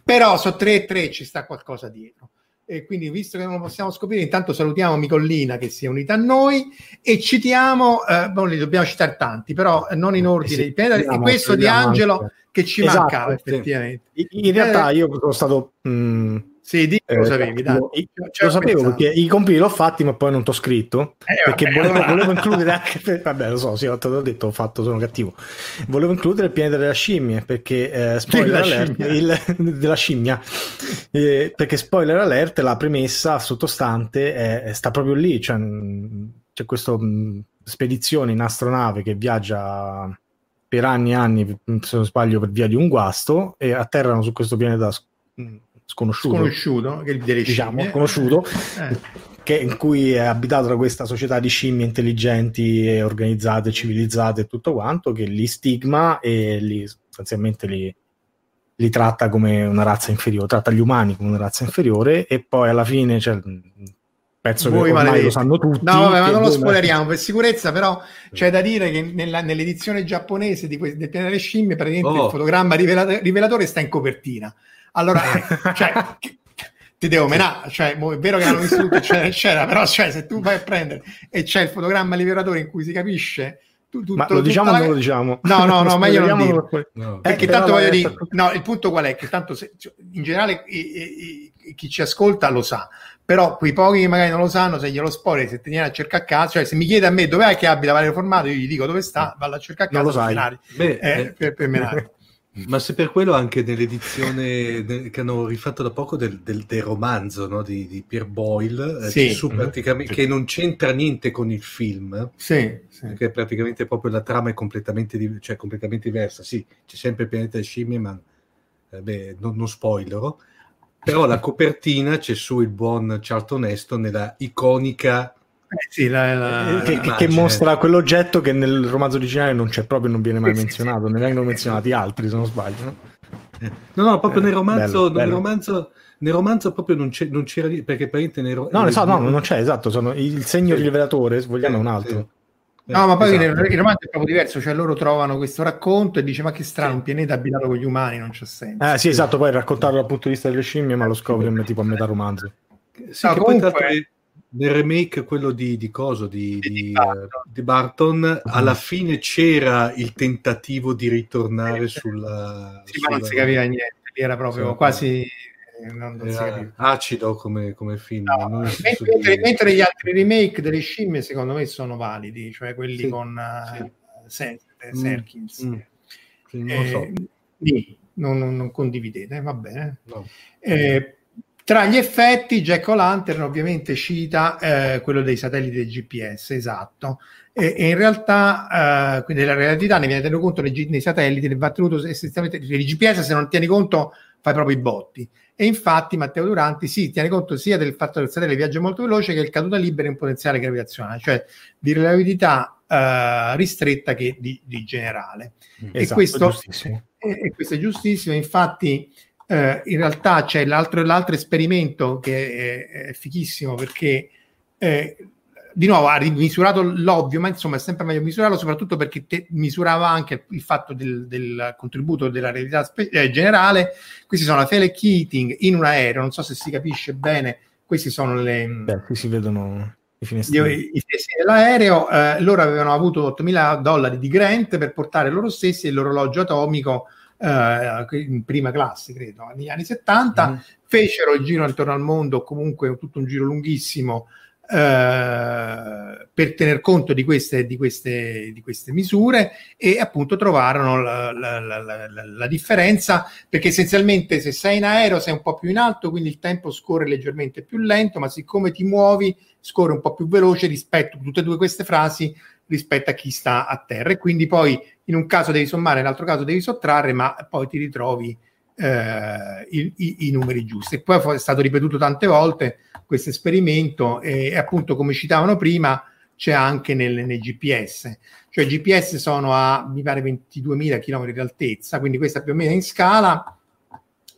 però su tre e tre ci sta qualcosa dietro. E quindi, visto che non lo possiamo scoprire, intanto salutiamo Micollina che si è unita a noi e citiamo, eh, non li dobbiamo citare tanti, però non in ordine di pianeta, e questo di Angelo anche. che ci esatto, mancava effettivamente. In, in realtà io sono stato mh, mm, sì, di eh, lo sapevi, dai. Lo sapevo perché i compiti l'ho fatti, ma poi non t'ho scritto. Eh, perché vabbè, volevo, volevo, includere anche. Per, vabbè, lo so, sì, l'ho detto, ho fatto, sono cattivo. Volevo includere il pianeta della scimmia perché eh, spoiler della alert, scimmia, il, della scimmia eh, perché spoiler alert, la premessa sottostante è, sta proprio lì. Cioè, c'è questa spedizione in astronave che viaggia per anni e anni, se non sbaglio, per via di un guasto e atterrano su questo pianeta mm, sconosciuto, sconosciuto che delle diciamo, scimmie. conosciuto, Eh. che, in cui è abitato da questa società di scimmie intelligenti e organizzate, civilizzate e tutto quanto, che li stigma e li, sostanzialmente li, li tratta come una razza inferiore, tratta gli umani come una razza inferiore e poi alla fine il pezzo Voi che ormai maledetti. lo sanno tutti. No, vabbè, ma non lo spoileriamo per sicurezza, però c'è da dire che nella- nell'edizione giapponese di que- del pianeta delle scimmie, praticamente Oh. il fotogramma rivela- rivelatore sta in copertina. Allora, eh, cioè, ti devo menare, cioè, mo è vero che hanno visto tutto, eccetera, eccetera, però cioè, se tu vai a prendere e c'è il fotogramma rivelatore in cui si capisce tu- tutto, Ma lo diciamo o la- non lo diciamo? No, no, no, meglio non dirlo. per No. Perché Eh, tanto voglio dire, no, il punto qual è? Che tanto se- cioè, in generale i- i- i- chi ci ascolta lo sa, però quei pochi che magari non lo sanno, se glielo spoileri, se te ne vieni a cercare a caso, cioè se mi chiede a me dov'è che abita Valerio Formato, io gli dico dove sta, vado a cercare a Non caso lo sai. per menare. Beh, Eh, eh, per, per menare. Ma se per quello anche nell'edizione che hanno rifatto da poco del, del- del romanzo no, di, di Pierre Boyle, eh, Sì. Mhm. Sì. che non c'entra niente con il film, Sì, sì. perché praticamente proprio la trama è completamente, di- cioè, completamente diversa. Sì, c'è sempre il pianeta delle scimmie, ma eh, beh, non, non spoilerò. Però la copertina c'è su il buon Charlton Heston nella iconica sì, la- la- Eh, che, che- che mostra quell'oggetto che nel romanzo originale non c'è proprio, non viene mai Sì, sì, menzionato, ne vengono menzionati altri se non sbaglio. no? No, no, proprio Eh, nel romanzo, bello, nel bello. romanzo, nel romanzo proprio non, c'è, non c'era lì, perché praticamente nel ro- No, ne so, no, nel- non c'è, esatto, sono il segno Sì. rivelatore, se vogliamo è un altro. sì. No, ma poi Esatto. il, romanzo è proprio diverso, cioè loro trovano questo racconto e dice ma che strano, Sì. un pianeta abitato con gli umani, non c'è senso. Eh sì, esatto, poi raccontarlo dal punto di vista delle scimmie, ma lo scopri tipo a metà romanzo. Sì, No, che poi comunque- tra l'altro nel remake quello di, di Coso di, Di di, Barton. di Barton alla fine c'era il tentativo di ritornare sulla, Sì, ma non sulla- si capiva niente, era proprio Sì. quasi... eh, Non, non era acido come, come film No, mentre, mentre- mentre gli altri remake delle scimmie secondo me sono validi, cioè quelli Sì, con uh, Ser- Mm, Serkins. mm. Sì, non so. Eh, non- non condividete, va bene. no. Eh, tra gli effetti, Jack O'Lantern ovviamente cita eh, quello dei satelliti del GPS, esatto. E, e in realtà, eh, quindi la realtà ne viene tenuto conto nei, nei satelliti, ne va tenuto essenzialmente il GPS, se non tieni conto, fai proprio i botti. E infatti Matteo Duranti si tiene conto sia del fatto che il satellite viaggia molto veloce che il caduta libera in potenziale gravitazionale, cioè di relatività eh, ristretta che di, di generale. Esatto, questo- giustissimo. E, e questo è giustissimo, infatti eh, in realtà c'è l'altro, l'altro esperimento che è, è fichissimo perché eh, di nuovo ha misurato l'ovvio, ma insomma è sempre meglio misurarlo, soprattutto perché te- misurava anche il fatto del, del contributo della realtà spe- eh, generale. Questi sono la Fele Keating in un aereo, non so se si capisce bene, questi sono le, Beh, qui si vedono i finestrini. dell'aereo, eh, loro avevano avuto 8.000 dollari di grant per portare loro stessi l'orologio atomico eh, in prima classe, credo, negli anni 70, Mm. fecero il giro intorno al mondo, comunque tutto un giro lunghissimo, eh, per tener conto di queste, di, queste, di queste misure e appunto trovarono la, la- la- la- differenza perché essenzialmente se sei in aereo sei un po' più in alto quindi il tempo scorre leggermente più lento ma siccome ti muovi scorre un po' più veloce rispetto tutte e due queste frasi rispetto a chi sta a terra e quindi poi in un caso devi sommare nell'altro caso devi sottrarre ma poi ti ritrovi eh, i, i- i numeri giusti. E poi è stato ripetuto tante volte questo esperimento e, e appunto come citavano prima c'è anche nel, nei GPS, cioè GPS sono a mi pare 22.000 km di altezza, quindi questa più o meno in scala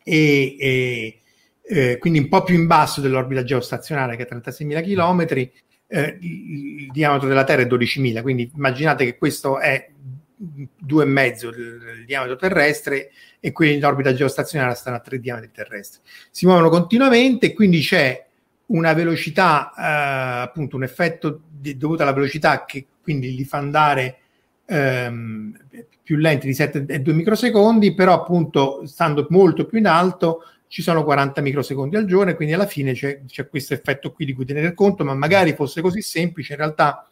e, e, eh, quindi un po' più in basso dell'orbita geostazionaria che è 36.000 km, eh, il, il diametro della Terra è 12.000, quindi immaginate che questo è due e mezzo del diametro terrestre e quelli in orbita geostazionaria stanno a tre diametri terrestri. Si muovono continuamente e quindi c'è una velocità, eh, appunto un effetto di- dovuto alla velocità che quindi li fa andare ehm, più lenti di 7,2 microsecondi, però appunto stando molto più in alto ci sono 40 microsecondi al giorno e quindi alla fine c'è, c'è questo effetto qui di cui tenere conto, ma magari fosse così semplice, in realtà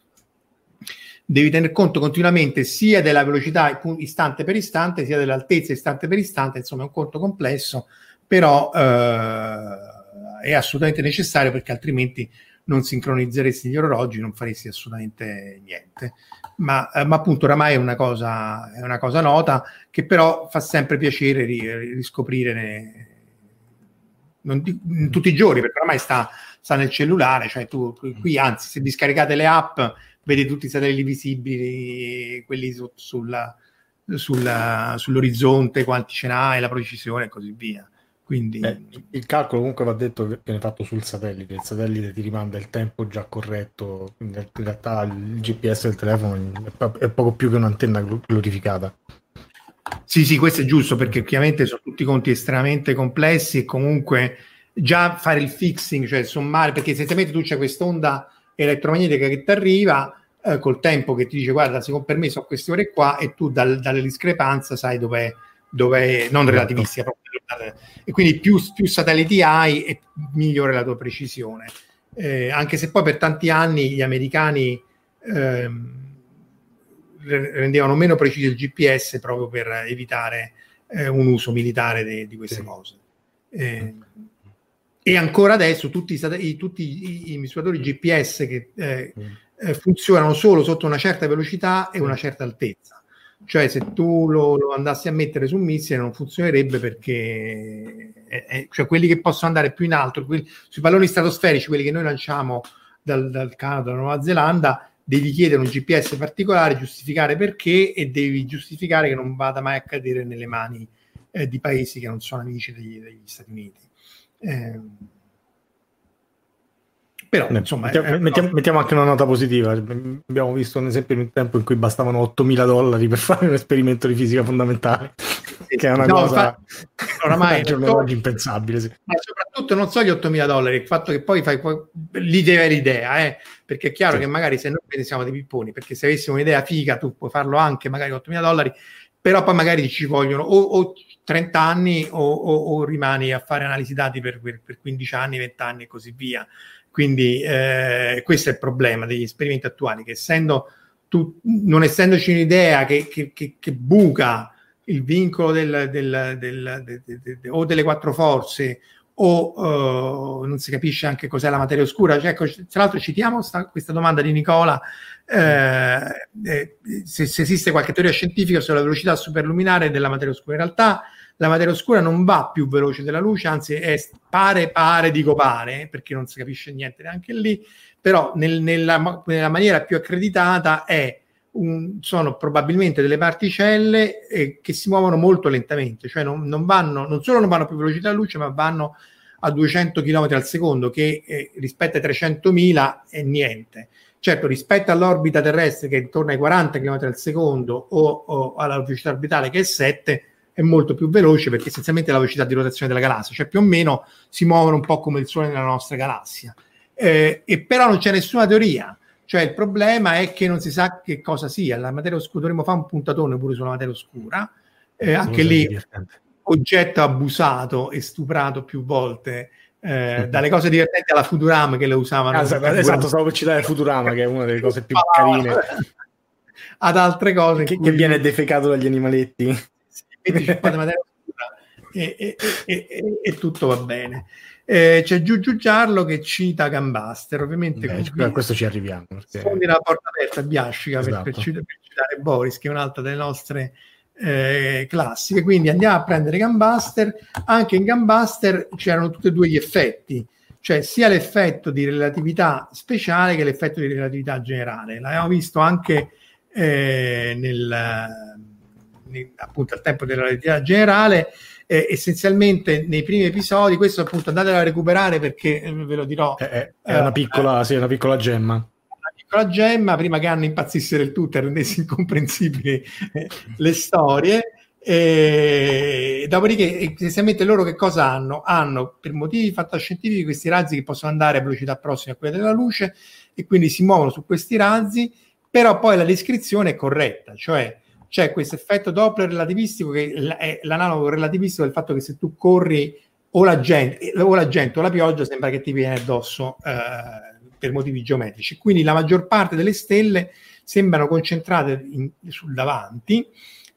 devi tener conto continuamente sia della velocità istante per istante, sia dell'altezza istante per istante, insomma è un conto complesso, però eh, è assolutamente necessario perché altrimenti non sincronizzeresti gli orologi, non faresti assolutamente niente. Ma, eh, ma appunto oramai è una, cosa, è una cosa nota che però fa sempre piacere ri- riscoprire di, tutti i giorni, perché ormai sta, sta, nel cellulare, cioè tu qui anzi se vi scaricate le app vedi tutti i satelliti visibili, quelli su, sulla, sulla, sull'orizzonte, quanti ce n'hai, la precisione e così via. Quindi... Eh, il calcolo comunque va detto che viene fatto sul satellite, il satellite ti rimanda il tempo già corretto, in realtà il GPS del telefono è poco più che un'antenna glorificata. Sì, sì, questo è giusto perché ovviamente sono tutti conti estremamente complessi e comunque già fare il fixing, cioè sommare, perché essenzialmente tu c'è quest'onda elettromagnetica che ti arriva eh, col tempo che ti dice guarda, secondo per me sono queste ore qua e tu dal, dalle discrepanze sai dov'è, dov'è non certo. relativistica proprio, e quindi più, più, satelliti hai e migliore la tua precisione. Eh, anche se poi per tanti anni gli americani ehm, rendevano meno preciso il GPS proprio per evitare eh, un uso militare de, di queste sì. cose. Eh, e ancora adesso tutti, i, tutti i, i misuratori GPS che eh, mm. eh, funzionano solo sotto una certa velocità e una certa altezza. Cioè, se tu lo, lo andassi a mettere su un missile non funzionerebbe perché è, cioè, quelli che possono andare più in alto, quelli, sui palloni stratosferici, quelli che noi lanciamo dal, dal Canada, dalla Nuova Zelanda, devi chiedere un GPS particolare, giustificare perché e devi giustificare che non vada mai a cadere nelle mani eh, di paesi che non sono amici degli, degli Stati Uniti. Eh, però, insomma, mettiamo, mettiamo, mettiamo, anche una nota positiva. Abbiamo visto un esempio in un tempo in cui bastavano 8.000 dollari per fare un esperimento di fisica fondamentale, sì, che è una no, cosa oramai oggi impensabile. Sì. Ma soprattutto non so gli 8.000 dollari, il fatto che poi fai lì devi avere idea, eh? perché è chiaro sì. che magari se noi pensiamo dei pipponi, perché se avessimo un'idea figa tu puoi farlo anche magari 8.000 dollari, però poi magari ci vogliono o, o 30 anni o, o, o, rimani a fare analisi dati per, per, per 15 anni, 20 anni e così via. Quindi eh, questo è il problema degli esperimenti attuali, che essendo tu, non essendoci un'idea che, che, che, che buca il vincolo del, del, del, del, o delle quattro forze o uh, non si capisce anche cos'è la materia oscura. Cioè, ecco, tra l'altro citiamo sta, questa domanda di Nicola, eh, eh, se, se, esiste qualche teoria scientifica sulla velocità superluminare della materia oscura. In realtà la materia oscura non va più veloce della luce, anzi è pare, pare, dico pare, perché non si capisce niente neanche lì, però nel, nella, nella, maniera più accreditata è un, sono probabilmente delle particelle eh, che si muovono molto lentamente, cioè non, non, vanno, non solo non vanno più veloci della luce, ma vanno a 200 km al secondo, che eh, rispetto ai 300.000 è niente. Certo, rispetto all'orbita terrestre che è intorno ai 40 km al secondo o, o alla velocità orbitale che è 7, è molto più veloce perché essenzialmente è la velocità di rotazione della galassia, cioè più o meno si muovono un po' come il Sole nella nostra galassia. Eh, e però non c'è nessuna teoria, cioè il problema è che non si sa che cosa sia. La materia oscura, dovremmo fare un puntatone pure sulla materia oscura, eh, anche lì oggetto abusato e stuprato più volte. Eh, dalle cose divertenti alla Futurama che le usavano. Ah, esatto, esatto, stavo per citare Futurama, che è una delle cose più carine. Ad altre cose che, cui... che viene defecato dagli animaletti un po' di materia e, e, e, e, tutto va bene. Eh, c'è Giugiu Giarlo che cita Gambaster, ovviamente Beh, a questo ci arriviamo. Perché... Sfondi la porta aperta a Biascica esatto. per, per, citare, per, citare Boris, che è un'altra delle nostre eh, classiche. Quindi andiamo a prendere Gambaster. Anche in Gambaster c'erano tutti e due gli effetti, cioè sia l'effetto di relatività speciale che l'effetto di relatività generale. L'abbiamo visto anche eh, nel appunto al tempo della relatività generale. Eh, essenzialmente nei primi episodi, questo appunto andatelo a recuperare perché eh, ve lo dirò. È, è una, piccola, eh, sì, una piccola gemma. Una piccola gemma, prima che hanno impazzissero il tutto e rendesse incomprensibili eh, le storie. E dopodiché, essenzialmente, loro che cosa hanno? Hanno per motivi fantascientifici questi razzi che possono andare a velocità prossima a quella della luce e quindi si muovono su questi razzi, però poi la descrizione è corretta, cioè c'è questo effetto Doppler relativistico che è l'analogo relativistico del fatto che se tu corri o la gente o la, gente, o la pioggia sembra che ti viene addosso eh, per motivi geometrici. Quindi la maggior parte delle stelle sembrano concentrate in, sul davanti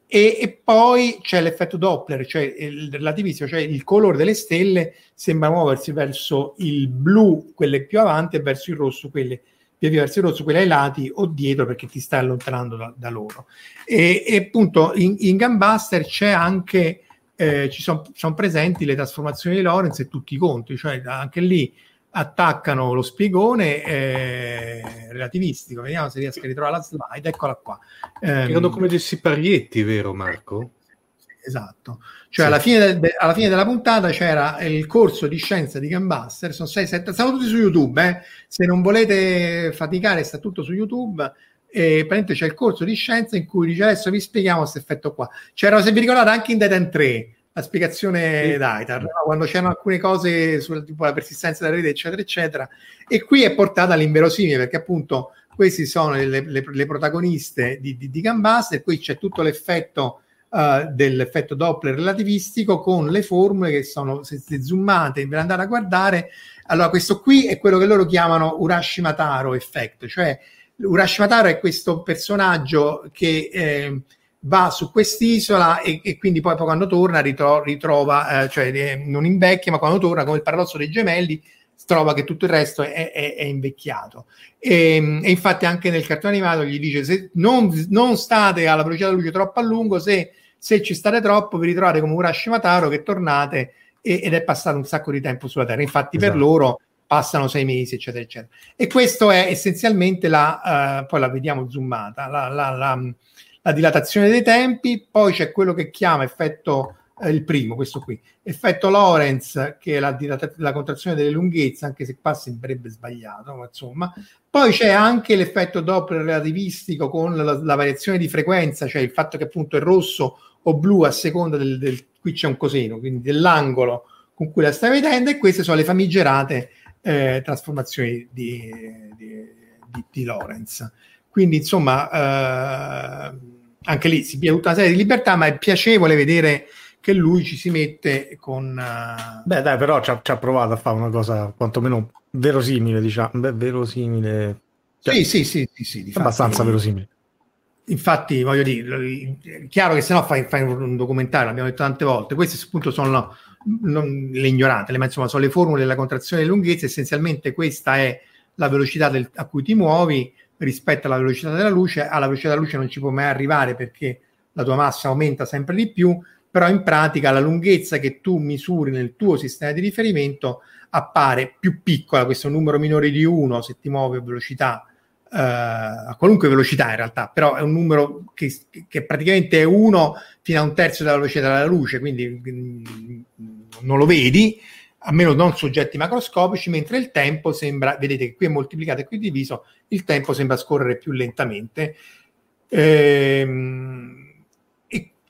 e, e, poi c'è l'effetto Doppler, cioè il relativistico, cioè il colore delle stelle sembra muoversi verso il blu, quelle più avanti, e verso il rosso, quelle più via via verso il rosso, quella ai lati o dietro perché ti stai allontanando da, da loro. E, e, appunto in, in Gunbuster c'è anche eh, ci sono son presenti le trasformazioni di Lorentz e tutti i conti, cioè anche lì attaccano lo spiegone eh, relativistico. Vediamo se riesco a ritrovare la slide, eccola qua. Erano come dei siparietti, vero Marco? Esatto, cioè sì. alla, fine de- alla, fine della puntata c'era il corso di scienza di Gambaster, sono 6-7, stanno tutti su YouTube, eh? se non volete faticare sta tutto su YouTube, e praticamente c'è il corso di scienza in cui dice adesso vi spieghiamo questo effetto qua. C'era, se vi ricordate, anche in Data 3, la spiegazione sì. d'Aitar, no? quando c'erano alcune cose sulla tipo la persistenza della rete, eccetera, eccetera, e qui è portata all'inverosimile, perché appunto questi sono le, le, le protagoniste di, di, di Gambaster, qui c'è tutto l'effetto uh, dell'effetto Doppler relativistico con le formule che sono, se, se zoomate per andare a guardare, allora questo qui è quello che loro chiamano Urashimataro effect, cioè Urashimataro è questo personaggio che... Eh, va su quest'isola e, e, quindi poi, poi quando torna ritro- ritrova, eh, cioè eh, non invecchia, ma quando torna, come il paradosso dei gemelli, trova che tutto il resto è, è, è invecchiato. E, e, infatti anche nel cartone animato gli dice se non, non state alla velocità della luce troppo a lungo, se, se ci state troppo vi ritrovate come Urashi Mataro che tornate e, ed è passato un sacco di tempo sulla Terra. Infatti esatto. per loro passano sei mesi, eccetera, eccetera. E questo è essenzialmente la, uh, poi la vediamo zoomata, la, la, la la dilatazione dei tempi, poi c'è quello che chiama effetto, eh, il primo, questo qui, effetto Lorentz, che è la, la contrazione delle lunghezze, anche se qua sembrerebbe sbagliato, ma insomma. Poi c'è anche l'effetto Doppler relativistico con la, la, variazione di frequenza, cioè il fatto che appunto è rosso o blu a seconda del, del qui c'è un coseno, quindi dell'angolo con cui la stai vedendo, e queste sono le famigerate eh, trasformazioni di, di, di, di Lorentz. Quindi, insomma, eh, anche lì si pia tutta una serie di libertà, ma è piacevole vedere che lui ci si mette con... Uh... Beh dai, però ci ha, ci ha, provato a fare una cosa quantomeno verosimile, diciamo. Beh, verosimile... Cioè, sì, sì, sì, sì, sì abbastanza fatti, verosimile. Infatti, voglio dire, è chiaro che se no fai, fai un documentario, l'abbiamo detto tante volte, queste appunto sono non, le ignorate, ma insomma sono le formule della contrazione di lunghezza, essenzialmente questa è la velocità del, a cui ti muovi, rispetto alla velocità della luce, alla velocità della luce non ci può mai arrivare perché la tua massa aumenta sempre di più, però in pratica la lunghezza che tu misuri nel tuo sistema di riferimento appare più piccola, questo è un numero minore di 1 se ti muovi a velocità eh, a qualunque velocità in realtà, però è un numero che, che praticamente è 1 fino a un terzo della velocità della luce, quindi mh, non lo vedi, a meno non soggetti macroscopici, mentre il tempo sembra, vedete che qui è moltiplicato e qui diviso, il tempo sembra scorrere più lentamente. Ehm,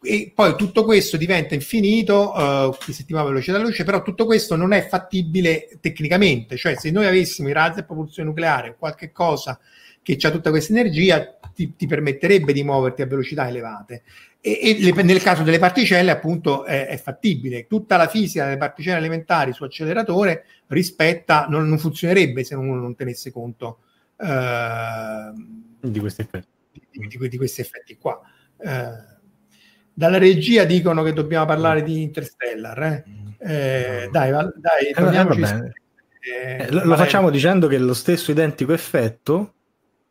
e, poi tutto questo diventa infinito, uh, se ti muove velocità della luce, però tutto questo non è fattibile tecnicamente, cioè se noi avessimo i razzi a propulsione nucleare o qualche cosa che ha tutta questa energia, ti, ti permetterebbe di muoverti a velocità elevate e, e le, nel caso delle particelle appunto è, è, fattibile. Tutta la fisica delle particelle elementari su acceleratore rispetta, non, non funzionerebbe se uno non tenesse conto eh, di questi effetti. Di, di, di questi effetti qua. Eh, dalla regia dicono che dobbiamo parlare di Interstellar. Eh? Eh, dai, va, dai, eh, eh, lo, lo facciamo dicendo che lo stesso identico effetto,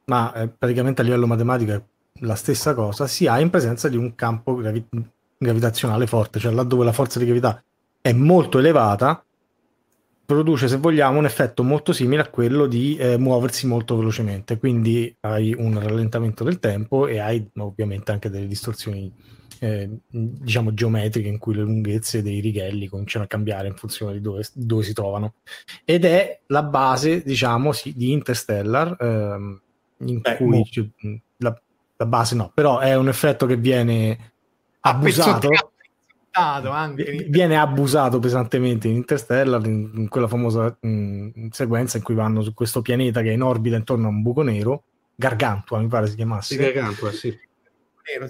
ma praticamente a livello matematico è la stessa cosa si ha in presenza di un campo gravi- gravitazionale forte, cioè laddove la forza di gravità è molto elevata, produce, se vogliamo, un effetto molto simile a quello di eh, muoversi molto velocemente. Quindi hai un rallentamento del tempo e hai ovviamente anche delle distorsioni, eh, diciamo, geometriche in cui le lunghezze dei righelli cominciano a cambiare in funzione di dove, dove si trovano. Ed è la base, diciamo, sì, di Interstellar, ehm, in Beh, cui mo- la, la base no, però è un effetto che viene abusato. Viene abusato pesantemente in Interstellar, in, in quella famosa mh, mm, sequenza in cui vanno su questo pianeta che è in orbita intorno a un buco nero, Gargantua mi pare si chiamasse. Gargantua, sì.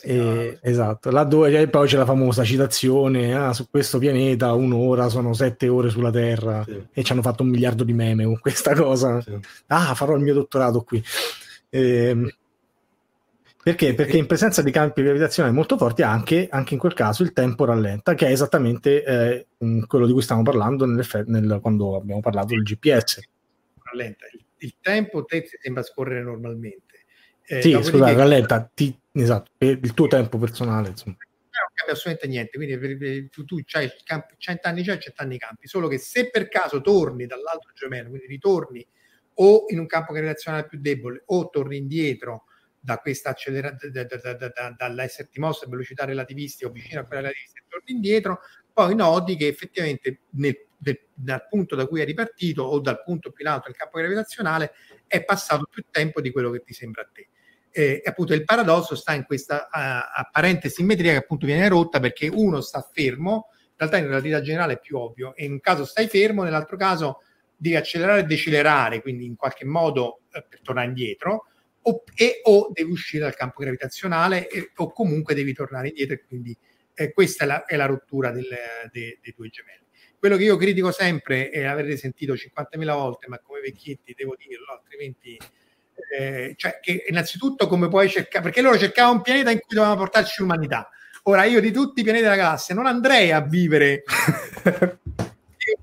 E, esatto, là dove poi c'è la famosa citazione: ah, su questo pianeta un'ora sono sette ore sulla Terra sì. e ci hanno fatto un miliardo di meme con questa cosa. Sì. Ah, farò il mio dottorato qui. E, ehm, perché? Perché in presenza di campi gravitazionali molto forti anche, anche in quel caso il tempo rallenta, che è esattamente eh, quello di cui stiamo parlando nel, quando abbiamo parlato del GPS. Rallenta. Il, il tempo te sembra scorrere normalmente. Eh, sì, scusa, rallenta, ti, esatto, il tuo tempo personale. Insomma. cambia assolutamente niente. Quindi tu, tu hai 100 anni c'è, 100 anni campi. Solo che se per caso torni dall'altro gemello, quindi ritorni o in un campo gravitazionale più debole o torni indietro da questa accelerazione da, da, da, da, dall'esserti mosso a velocità relativistica o vicino a quella relativistica e torni indietro, poi noti che effettivamente nel, del, dal punto da cui è ripartito o dal punto più in alto del campo gravitazionale è passato più tempo di quello che ti sembra a te. Eh, appunto il paradosso sta in questa uh, apparente simmetria che appunto viene rotta perché uno sta fermo, in realtà in relatività generale è più ovvio, e in un caso stai fermo, nell'altro caso devi accelerare e decelerare, quindi in qualche modo eh, per tornare indietro, o, e, o devi uscire dal campo gravitazionale e, o comunque devi tornare indietro e quindi eh, questa è la, è la rottura del, de, dei due gemelli. Quello che io critico sempre, e avrete sentito 50.000 volte, ma come vecchietti devo dirlo, altrimenti... Eh, cioè che innanzitutto come puoi cercare, perché loro cercavano un pianeta in cui dovevamo portarci l'umanità. Ora io di tutti i pianeti della galassia non andrei a vivere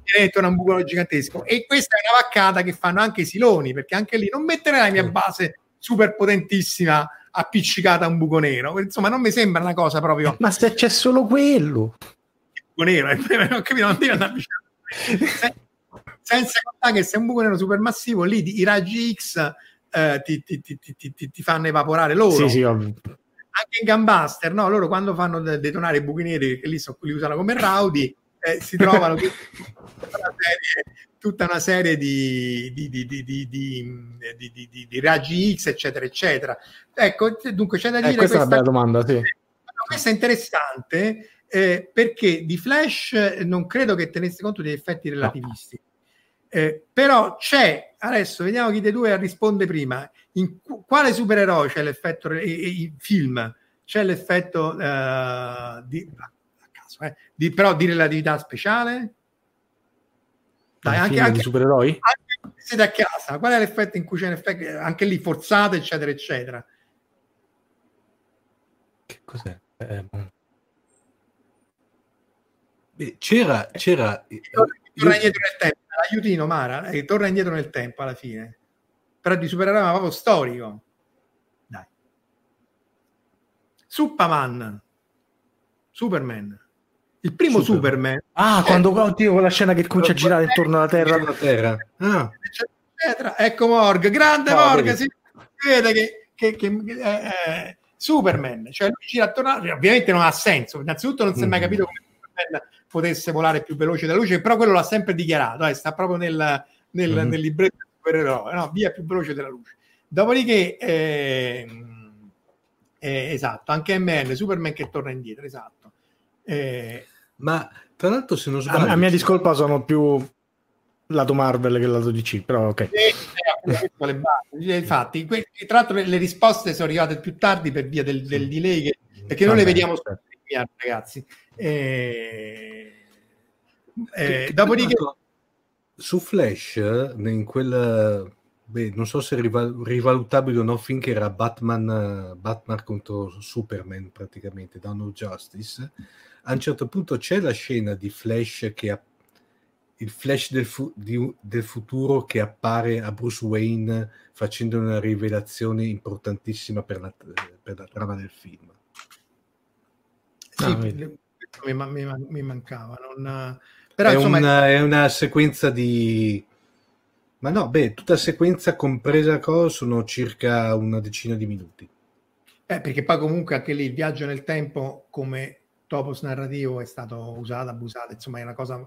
pianeta un buco gigantesco e questa è una vaccata che fanno anche i siloni perché anche lì non metterei la mia base super potentissima appiccicata a un buco nero. Insomma, non mi sembra una cosa proprio. Ma se c'è solo quello, il buco nero, non capito, non devi andare a senza contare che se è un buco nero supermassivo, lì i raggi X eh, ti, ti, ti, ti, fanno evaporare loro. Sì, sì, ovvio. Anche in Gambuster, no? loro quando fanno detonare i buchi neri, che lì so, li usano come rowdy, eh, si trovano tutta una serie, tutta una serie di, di, di, di, raggi X, eccetera, eccetera. Ecco, dunque c'è da dire... Eh, questa, questa, è una bella domanda, sì. Questa è interessante eh, perché di Flash non credo che tenesse conto degli effetti relativisti. Eh, però c'è, adesso vediamo chi dei due risponde prima, in quale supereroe c'è l'effetto, i, film, c'è l'effetto uh, di, caso, eh. di, però di relatività speciale? Dai, anche, anche, supereroi? Anche se da casa, qual è l'effetto in cui c'è un effetto, anche lì forzato, eccetera, eccetera. Che cos'è? Eh, Beh, c'era, c'era... Torna indietro nel tempo, l'aiutino Mara, eh, torna indietro nel tempo alla fine. Però di supereroe ma proprio storico. Dai. Superman. Superman. Il primo Superman. Superman ah, è... quando oddio, quella scena che comincia a girare intorno alla Terra. Alla terra. Ah. Ecco Morg, grande no, Morg, vedi. si vede che, che, che eh, eh, Superman, cioè lui gira attorno, ovviamente non ha senso, innanzitutto non si è mai mm. capito come potesse volare più veloce della luce, però quello l'ha sempre dichiarato, eh, sta proprio nel, nel, mm. nel libretto supereroe, no? via più veloce della luce. Dopodiché, eh, eh, esatto, anche MN, Superman che torna indietro, esatto. Eh, ma tra l'altro, se non sbaglio, a, mia discolpa sono più lato Marvel che lato DC, però ok. Infatti, que- tra l'altro le, le, risposte sono arrivate più tardi per via del, del delay, che, perché noi le vediamo su ragazzi. Eh, eh, dopodiché... Su Flash, in quel... Beh, non so se rival- rivalutabile o no, finché era Batman, Batman contro Superman praticamente, Dawn of Justice, a un certo punto c'è la scena di Flash che ha il Flash del, fu- di, del, futuro che appare a Bruce Wayne facendo una rivelazione importantissima per la, per la trama del film. Sì, ah, mi, mi, mi, mancava. Non... Però, è, insomma, una, è una sequenza di... Ma no, beh, tutta sequenza compresa cosa sono circa una decina di minuti. Eh, perché poi comunque anche lì il viaggio nel tempo come topos narrativo è stato usato, abusato, insomma è una cosa...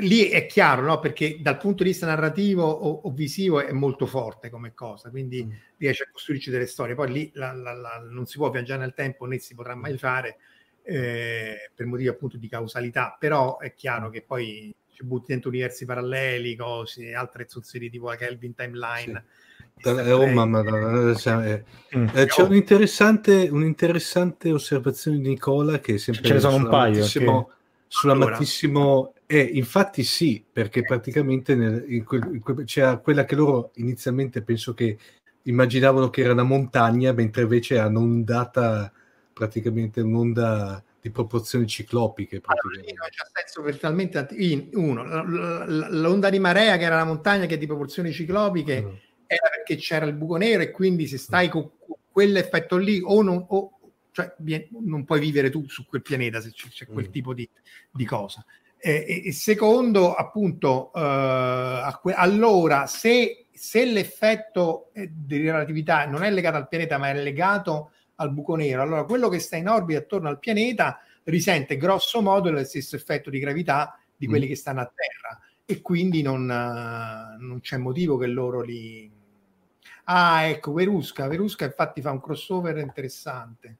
Lì è chiaro, no? Perché dal punto di vista narrativo o, o visivo è molto forte come cosa, quindi mm. riesce a costruirci delle storie. Poi lì la, la, la, non si può viaggiare nel tempo né si potrà mai fare eh, per motivi appunto di causalità, però è chiaro che poi ci butti dentro universi paralleli, cose, altre zozzerie tipo la Kelvin Timeline. Sì Oh, mamma, eh, mm. eh, c'è un'interessante, un'interessante, osservazione di Nicola che è sempre ce ne sono un paio che... sull'amatissimo eh, infatti sì perché praticamente nel, in quel, in quel, c'era quella che loro inizialmente penso che immaginavano che era una montagna mentre invece hanno ondata praticamente un'onda di proporzioni ciclopiche. Allora, non c'è senso virtualmente uno, l'onda di marea che era la montagna che è di proporzioni ciclopiche mm era perché c'era il buco nero e quindi se stai con quell'effetto lì o, non, o cioè non puoi vivere tu su quel pianeta se c'è, c'è quel mm. tipo di, di cosa. E, e, secondo, appunto, eh, que- allora se, se l'effetto eh, di relatività non è legato al pianeta ma è legato al buco nero, allora quello che sta in orbita attorno al pianeta risente grosso modo lo stesso effetto di gravità di quelli mm. che stanno a terra e quindi non, non c'è motivo che loro li... Ah, ecco, Verusca. Verusca infatti fa un crossover interessante.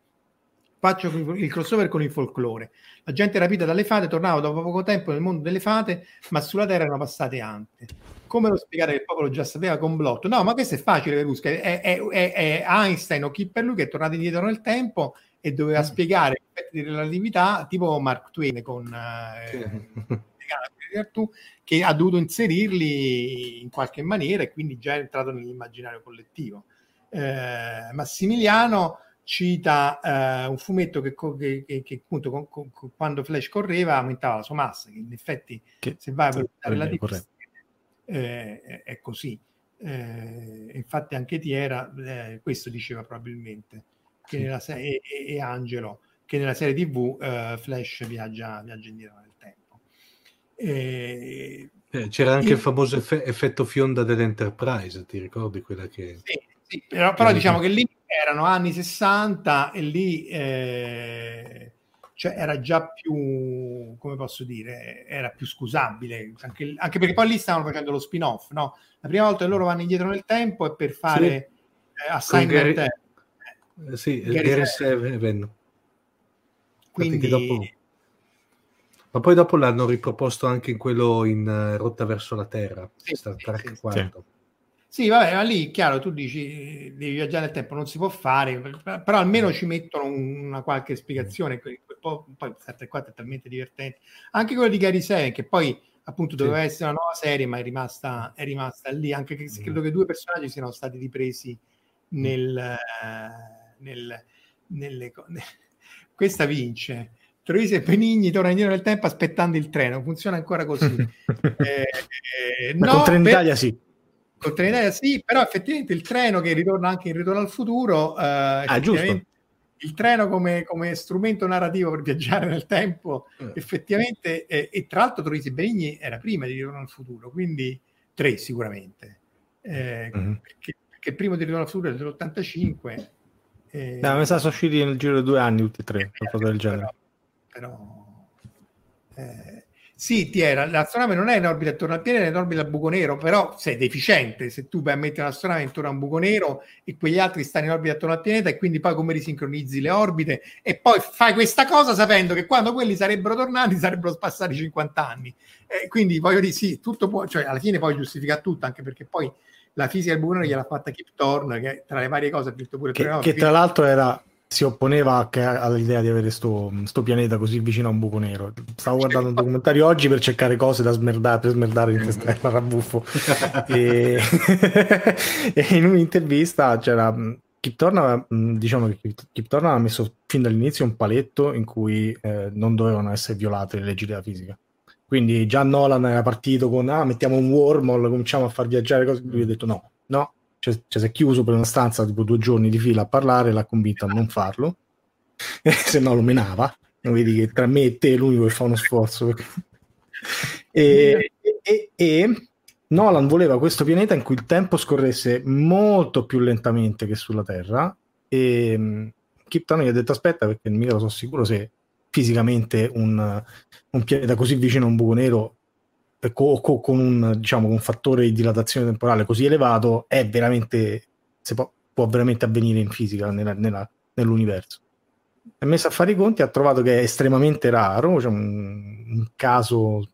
Faccio il crossover con il folklore. La gente rapita dalle fate tornava dopo poco tempo nel mondo delle fate, ma sulla terra erano passate ante. Come lo spiegare che il popolo già sapeva con blotto? No, ma questo è facile, Verusca. È, è, è, è Einstein o chi per lui che è tornato indietro nel tempo e doveva mm. spiegare di relatività, tipo Mark Twain con... Eh, tu, che ha dovuto inserirli in qualche maniera e quindi già è entrato nell'immaginario collettivo. Eh, Massimiliano cita eh, un fumetto che, che, che appunto con, con, quando Flash correva aumentava la sua massa, che in effetti che, se vai a valutare la differenza eh, è così. Eh, infatti anche Tiera eh, questo diceva probabilmente che sì. nella serie, e, e, Angelo che nella serie tv eh, Flash viaggia, viaggia indietro nel tempo eh, c'era anche il, il famoso eff- effetto fionda dell'Enterprise ti ricordi quella che sì, sì però, però diciamo che lì erano anni 60 e lì eh, cioè era già più, come posso dire, era più scusabile, anche, anche, perché poi lì stavano facendo lo spin-off, no? La prima volta che loro vanno indietro nel tempo è per fare sì. eh, assignment. Gary, eh, sì, Gary, Gary Seven. Quindi... Dopo... Ma poi dopo l'hanno riproposto anche in quello in uh, Rotta verso la Terra, sì, Star Trek sì, 4. Sì. Sì, vabbè, ma lì, chiaro, tu dici devi viaggiare nel tempo, non si può fare, però almeno ci mettono una qualche spiegazione, poi Star Trek 4 è talmente divertente. Anche quello di Gary Seven, che poi appunto doveva sì. essere una nuova serie, ma è rimasta, è rimasta lì, anche che credo che due personaggi siano stati ripresi nel... nel nelle, questa vince. Troisi e Penigni torna indietro nel tempo aspettando il treno, funziona ancora così. eh, eh, no, con Trenitalia per... sì con Trenitalia sì, però effettivamente il treno che ritorna anche in Ritorno al futuro, eh, ah, giusto. il treno come, come, strumento narrativo per viaggiare nel tempo, eh. effettivamente, eh, e tra l'altro Torrisi Benigni era prima di Ritorno al futuro, quindi tre sicuramente, mm-hmm. perché, perché, il primo di Ritorno al futuro è dell'85. Eh, no, mi sa sono usciti nel giro di due anni tutti e tre, qualcosa del genere. Però, però eh, sì, Tiera, l'astronave non è in orbita attorno al pianeta, è in orbita al buco nero, però sei deficiente se tu vai a mettere un'astronave intorno a un buco nero e quegli altri stanno in orbita attorno al pianeta e quindi poi come risincronizzi le orbite e poi fai questa cosa sapendo che quando quelli sarebbero tornati sarebbero passati 50 anni. Eh, quindi voglio dire, sì, tutto può, cioè alla fine poi giustifica tutto, anche perché poi la fisica del buco nero gliel'ha fatta Kip Thorne, che tra le varie cose ha detto pure... Che, che tra l'altro era si opponeva all'idea di avere sto, sto, pianeta così vicino a un buco nero. Stavo guardando un documentario oggi per cercare cose da smerdare, per smerdare in testa rabuffo. e... e in un'intervista c'era Kip Thorne, diciamo che Kip Thorne ha messo fin dall'inizio un paletto in cui eh, non dovevano essere violate le leggi della fisica. Quindi già Nolan era partito con ah, mettiamo un wormhole, cominciamo a far viaggiare cose. Lui ha detto no, no, cioè, cioè, si è chiuso per una stanza tipo due giorni di fila a parlare, l'ha convinto a non farlo, se no lo menava. Non vedi che tra me e te è l'unico che fa uno sforzo. e, e, e Nolan voleva questo pianeta in cui il tempo scorresse molto più lentamente che sulla Terra e Kip Tony gli ha detto aspetta perché mica lo so sicuro se fisicamente un, un pianeta così vicino a un buco nero co- co- con un, diciamo, un fattore di dilatazione temporale così elevato è veramente può, può, veramente avvenire in fisica nella, nella, nell'universo. È messo a fare i conti, ha trovato che è estremamente raro, cioè un, un caso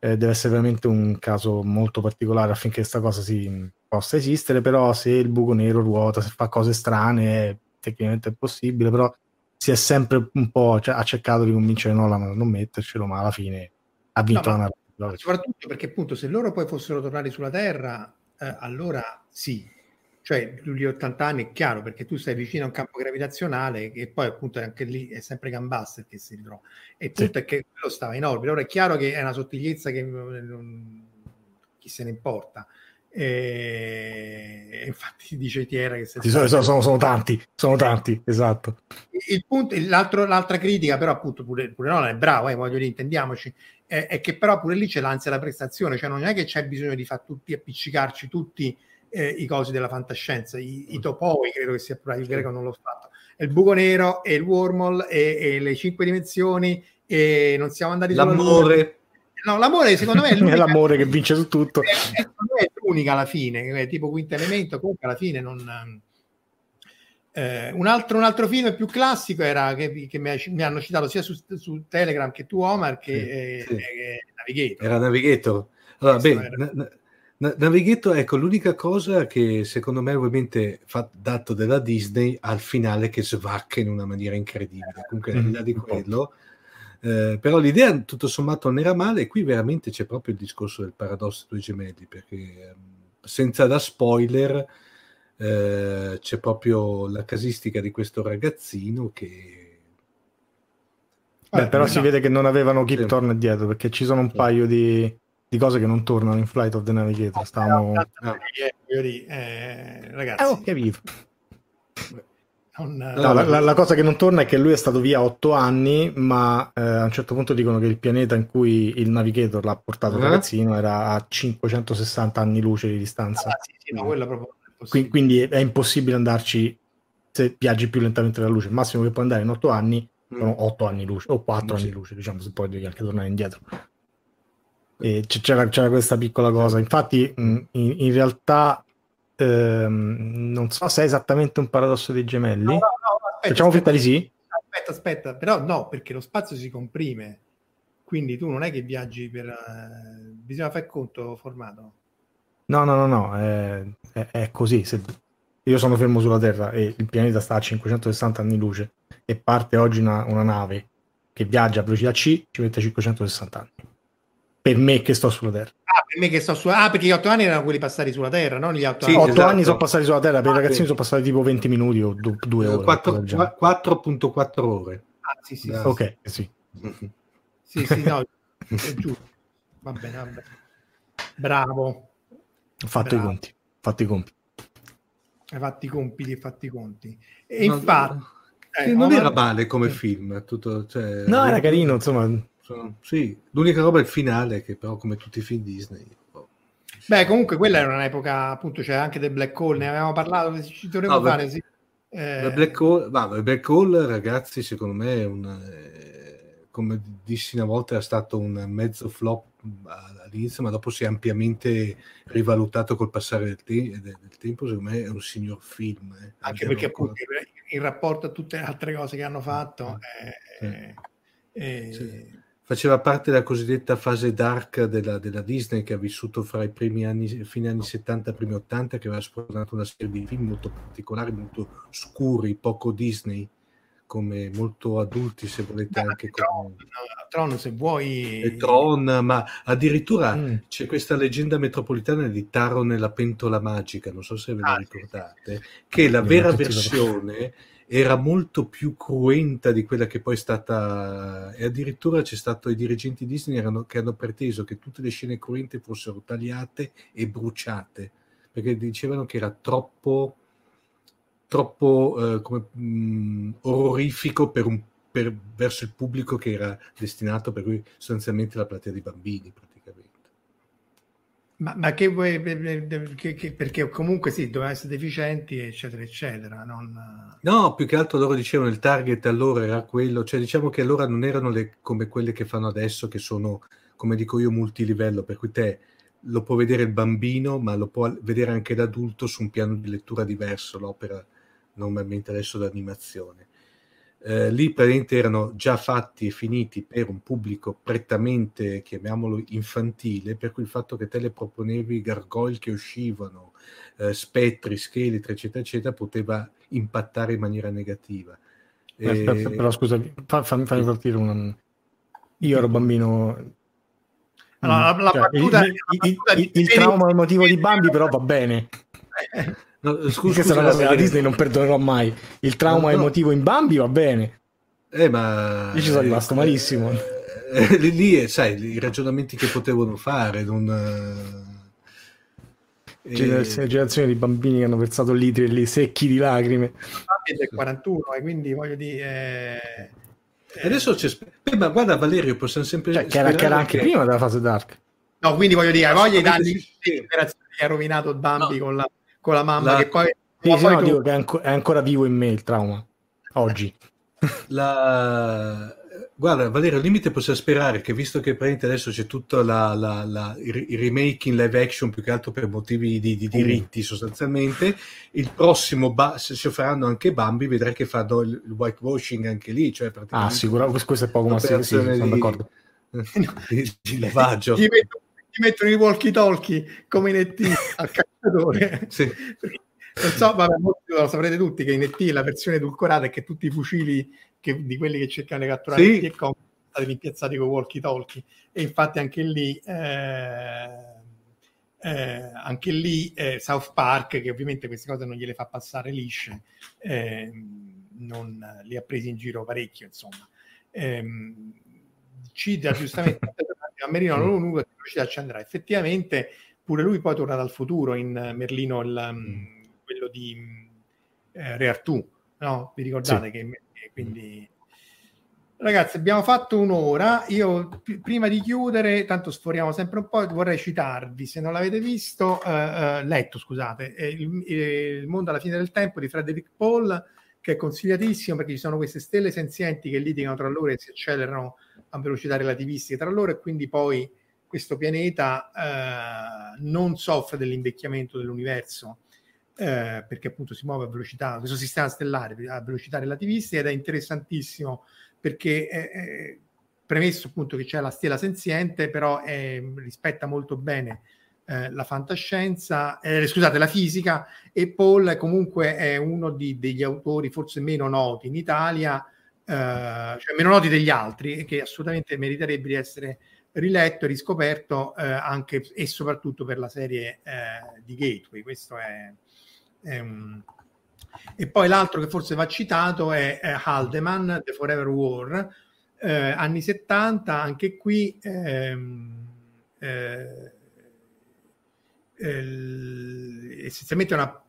eh, deve essere veramente un caso molto particolare affinché questa cosa si, possa esistere, però se il buco nero ruota, se fa cose strane, tecnicamente è possibile, però si è sempre un po' cioè, ha cercato di convincere Nolan a non mettercelo, ma alla fine ha vinto no, la narrativa. No, soprattutto perché appunto se loro poi fossero tornati sulla Terra, eh, allora sì, cioè gli 80 anni è chiaro perché tu stai vicino a un campo gravitazionale e poi appunto anche lì è sempre Gambaster che si ritrova. E il punto sì. è che quello stava in orbita. Ora è chiaro che è una sottigliezza che non, chi se ne importa. E infatti dice Tiera che se sono, sono, sono, tanti, sono tanti, esatto. Il punto, l'altra critica, però, appunto, pure, pure Nolan è bravo, eh, voglio dire, intendiamoci, è, è, che però pure lì c'è l'ansia della prestazione, cioè non è che c'è bisogno di far tutti appiccicarci tutti eh, i cosi della fantascienza, i, i topoi, credo che sia il greco non l'ho fatto, il buco nero e il wormhole e, e le cinque dimensioni e non siamo andati l'amore. No, l'amore secondo me è, è l'amore che vince su tutto. È, è, è l'unica alla fine, è tipo quinto elemento, comunque alla fine non... Eh, un, altro, un, altro, film più classico era che, che mi, mi, hanno citato sia su, su, Telegram che tu Omar che, sì, sì. Eh, Navigator. Era Navigator. Allora, beh, era... na, na, Navigator, ecco, l'unica cosa che secondo me ovviamente fa dato della Disney al finale che svacca in una maniera incredibile. Comunque, al di là di quello... Eh, però l'idea tutto sommato non era male e qui veramente c'è proprio il discorso del paradosso dei gemelli perché ehm, senza da spoiler eh, c'è proprio la casistica di questo ragazzino che Beh, eh, però no. si vede che non avevano Keep sì. Torn dietro perché ci sono un paio di, di, cose che non tornano in Flight of the Navigator. Stavamo... No. Eh, ragazzi, eh. Non... No, la, la, la, cosa che non torna è che lui è stato via otto anni, ma eh, a un certo punto dicono che il pianeta in cui il navigator l'ha portato uh-huh. ragazzino era a 560 anni luce di distanza. Ah, sì, sì, no, proprio quindi, quindi è impossibile andarci se viaggi più lentamente della luce. Il massimo che puoi andare in otto anni mm. sono otto anni luce o quattro mm, anni luce, diciamo, se poi devi anche tornare indietro. E c'era, c'era questa piccola cosa. Infatti, in, in realtà ehm, non so se è esattamente un paradosso dei gemelli. No, no, no, aspetta, Facciamo finta di sì. Aspetta, aspetta, però no, perché lo spazio si comprime. Quindi tu non è che viaggi per... Uh, bisogna fare conto formato. No, no, no, no, è, è, è così. Se io sono fermo sulla Terra e il pianeta sta a 560 anni luce e parte oggi una, una nave che viaggia a velocità C, ci mette 560 anni per me che sto sulla Terra. Ah, per me che sto sulla Ah, perché gli otto anni erano quelli passati sulla Terra, non gli otto sì, anni. Otto esatto. anni sono passati sulla Terra, per i ragazzini sono passati tipo 20 minuti o du- due ore. 4.4 ore. Ah, sì, sì, ok, eh, sì. sì, sì, no, è giusto. Va bene, va bene. Bravo. Ho fatto Bravo. i conti, fatto i compiti. Hai fatto i compiti e fatti i conti. E no, infatti... Eh, non era male come film. Tutto, cioè, no, era carino, insomma sì, l'unica roba è il finale, che però come tutti i film Disney. Oh. Beh, comunque quella era un'epoca, appunto, c'era anche del Black Hole, ne avevamo parlato, ci dovremmo no, fare, sì. Eh... Black Hole, va, Black Hole, ragazzi, secondo me è un... Eh, come dissi una volta, era stato un mezzo flop all'inizio, ma dopo si è ampiamente rivalutato col passare del, te- del tempo. Secondo me è un signor film. Eh. Anche perché, appunto, in rapporto a tutte le altre cose che hanno fatto, eh, eh, sì faceva parte della cosiddetta fase dark della, della, Disney che ha vissuto fra i primi anni, fine anni 70 e primi 80, che aveva sposato una serie di film molto particolari, molto scuri, poco Disney, come molto adulti se volete anche Tron, come... Tron se vuoi e Tron ma addirittura mm. c'è questa leggenda metropolitana di Taro nella pentola magica non so se ve la ah, ricordate sì. che la vera versione era molto più cruenta di quella che poi è stata e addirittura c'è stato i dirigenti Disney erano, che hanno preteso che tutte le scene cruente fossero tagliate e bruciate perché dicevano che era troppo troppo eh, come, mh, mm, orrorifico per un, per, verso il pubblico che era destinato per cui sostanzialmente la platea di bambini ma, ma che vuoi, che, che, perché comunque sì, dovevano essere deficienti, eccetera, eccetera. Non... No, più che altro loro dicevano il target allora era quello, cioè diciamo che allora non erano le, come quelle che fanno adesso, che sono, come dico io, multilivello, per cui te lo può vedere il bambino, ma lo può vedere anche l'adulto su un piano di lettura diverso, l'opera normalmente adesso d'animazione eh, lì praticamente erano già fatti e finiti per un pubblico prettamente, chiamiamolo infantile, per cui il fatto che te le proponevi gargoyle che uscivano, eh, spettri, scheletri, eccetera, eccetera, poteva impattare in maniera negativa. E... Aspetta, però scusa, fammi, fammi partire un... Io ero bambino... Allora, la, la cioè, battuta, il, il, il, il trauma emotivo di Bambi però va bene. No, scusa, questa è una cosa che la Disney non perdonerò mai. Il trauma no, no. emotivo in Bambi va bene. Eh, ma... Io ci sono rimasto malissimo. Eh, lì, lì, sai, i ragionamenti che potevano fare, non... Generazione, e... generazione di bambini che hanno versato litri lì secchi di lacrime. È del 41 e quindi voglio dire... Eh, adesso c'è... Beh, ma guarda Valerio, possiamo sempre... Cioè, che era, che era anche che... prima della fase dark. No, quindi voglio dire, voglia di dargli sì. che ha rovinato Bambi no. con, la, con, la, mamma la... che poi... Sì, sì, poi no, tu... dico che è, anco, è ancora vivo in me il trauma, oggi. La Guarda, Valerio, al limite possiamo sperare che visto che adesso c'è tutto la, la, la, il remake in live action più che altro per motivi di, di diritti sostanzialmente, il prossimo, ba- se ci faranno anche Bambi, vedrai che fanno il, il whitewashing anche lì. Cioè ah, sicuramente questo è poco ma sì, sì, sono di, d'accordo. di, di lavaggio. Gli mettono, gli mettono i walkie talkie come in ET al cacciatore. Sì. non so, vabbè, lo saprete tutti che in ET la versione edulcorata è che tutti i fucili che, di quelli che cercano di catturare sì. e sono stati rimpiazzati con walkie talkie e infatti anche lì eh, eh, anche lì eh, South Park che ovviamente queste cose non gliele fa passare lisce eh, non li ha presi in giro parecchio insomma ehm, cita giustamente a Merino non di velocità ci andrà effettivamente pure lui poi torna dal futuro in Merlino il, mm. quello di eh, Re Artù no? vi ricordate sì. che quindi, ragazzi, abbiamo fatto un'ora. Io p- prima di chiudere, tanto sforiamo sempre un po', vorrei citarvi, se non l'avete visto, eh, eh, letto, scusate, il, il, mondo alla fine del tempo di Frederick Paul, che è consigliatissimo perché ci sono queste stelle senzienti che litigano tra loro e si accelerano a velocità relativistiche tra loro e quindi poi questo pianeta eh, non soffre dell'invecchiamento dell'universo eh, perché appunto si muove a velocità, questo sistema stellare a velocità relativistica ed è interessantissimo perché è, è premesso appunto che c'è la stella senziente, però è, rispetta molto bene eh, la fantascienza, eh, scusate, la fisica e Paul comunque è uno di, degli autori forse meno noti in Italia, eh, cioè meno noti degli altri e che assolutamente meriterebbe di essere riletto e riscoperto eh, anche e soprattutto per la serie eh, di Gateway. Questo è, Ehm, e poi l'altro che forse va citato è, è Haldeman, The Forever War, eh, anni 70, anche qui ehm, eh, eh, essenzialmente una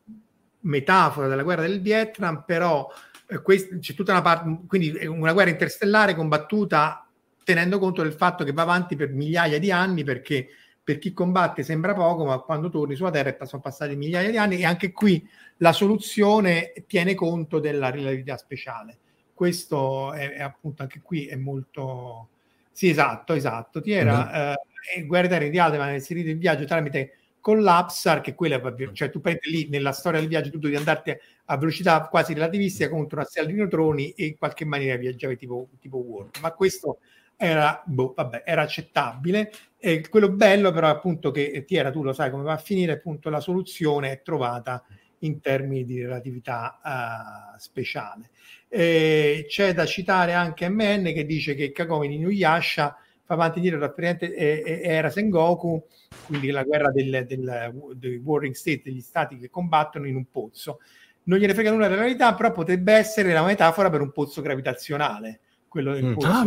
metafora della guerra del Vietnam, però eh, c'è tutta una parte, quindi è una guerra interstellare combattuta tenendo conto del fatto che va avanti per migliaia di anni perché per chi combatte sembra poco, ma quando torni sulla Terra sono passati migliaia di anni e anche qui la soluzione tiene conto della relatività speciale. Questo è, è appunto anche qui è molto... Sì, esatto, esatto. Ti era mm-hmm. eh, Terra di Aldeman inserito in viaggio tramite collapsar, che quella, cioè tu prendi lì nella storia del viaggio tutto di andarti a velocità quasi relativistica contro una stella di neutroni e in qualche maniera viaggiavi tipo, tipo Warp. Ma questo era, boh, vabbè, era accettabile. E quello bello però appunto che Tiera, tu lo sai come va a finire, appunto la soluzione è trovata in termini di relatività uh, speciale. E c'è da citare anche MN che dice che Kagome di Nuyasha fa avanti dire rappresentante era Sengoku, quindi la guerra del, del, del warring state, degli stati che combattono in un pozzo. Non gliene frega nulla della realtà, però potrebbe essere la metafora per un pozzo gravitazionale, quello del mm. pozzo. Ah,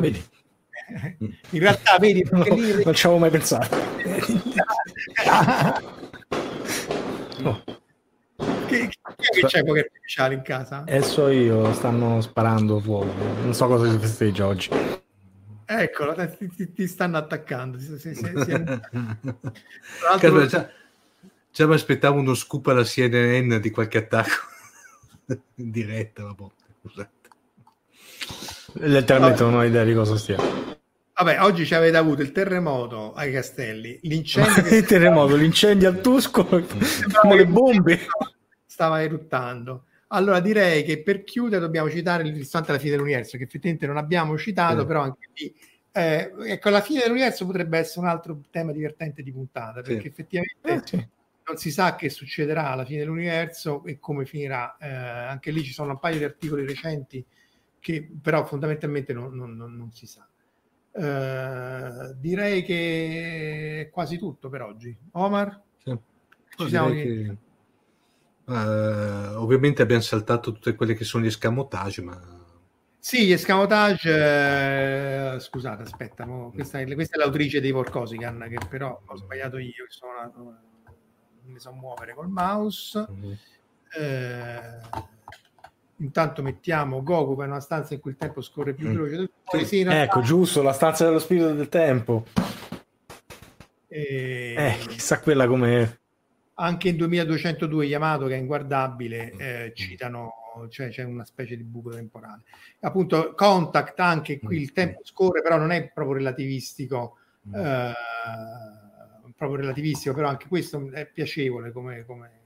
in realtà vedi perché lì... non ci avevo mai pensato. No. che, che c'è poker artificiale in casa? e so io stanno sparando fuoco. Non so cosa si festeggia oggi. Eccolo ti, ti, ti stanno attaccando. Si, si, si, Carlo, già, già mi aspettavo uno scoop alla CNN di qualche attacco. In diretta vabbè, scusate letteralmente non ho idea di cosa stia Vabbè, oggi ci avete avuto il terremoto ai castelli, l'incendio. il terremoto, l'incendio al Tusco, come le bombe. Stava eruttando. Allora direi che per chiudere dobbiamo citare il ristorante alla fine dell'universo, che effettivamente non abbiamo citato, sì. però anche lì. Eh, ecco, la fine dell'universo potrebbe essere un altro tema divertente di puntata, perché sì. effettivamente eh, sì. non si sa che succederà alla fine dell'universo e come finirà. Eh, anche lì ci sono un paio di articoli recenti che però fondamentalmente non, non, non, non si sa. Eh, direi che è quasi tutto per oggi. Omar? Sì. Ci siamo che, uh, ovviamente abbiamo saltato tutte quelle che sono gli escamotage, ma... Sì, gli escamotage... Eh, scusate, aspetta, no, questa, è, questa, è, l'autrice dei Vorcosican, che però ho sbagliato io. Sono, ne so muovere col mouse. Mm-hmm. Eh, intanto mettiamo Goku per una stanza in cui il tempo scorre più mm. veloce del sì, sì, ecco giusto la stanza dello spirito del tempo. E... eh, chissà quella come anche in 2202 Yamato che è inguardabile eh, citano cioè c'è una specie di buco temporale. Appunto Contact anche qui il tempo scorre però non è proprio relativistico mm. eh, proprio relativistico però anche questo è piacevole come, come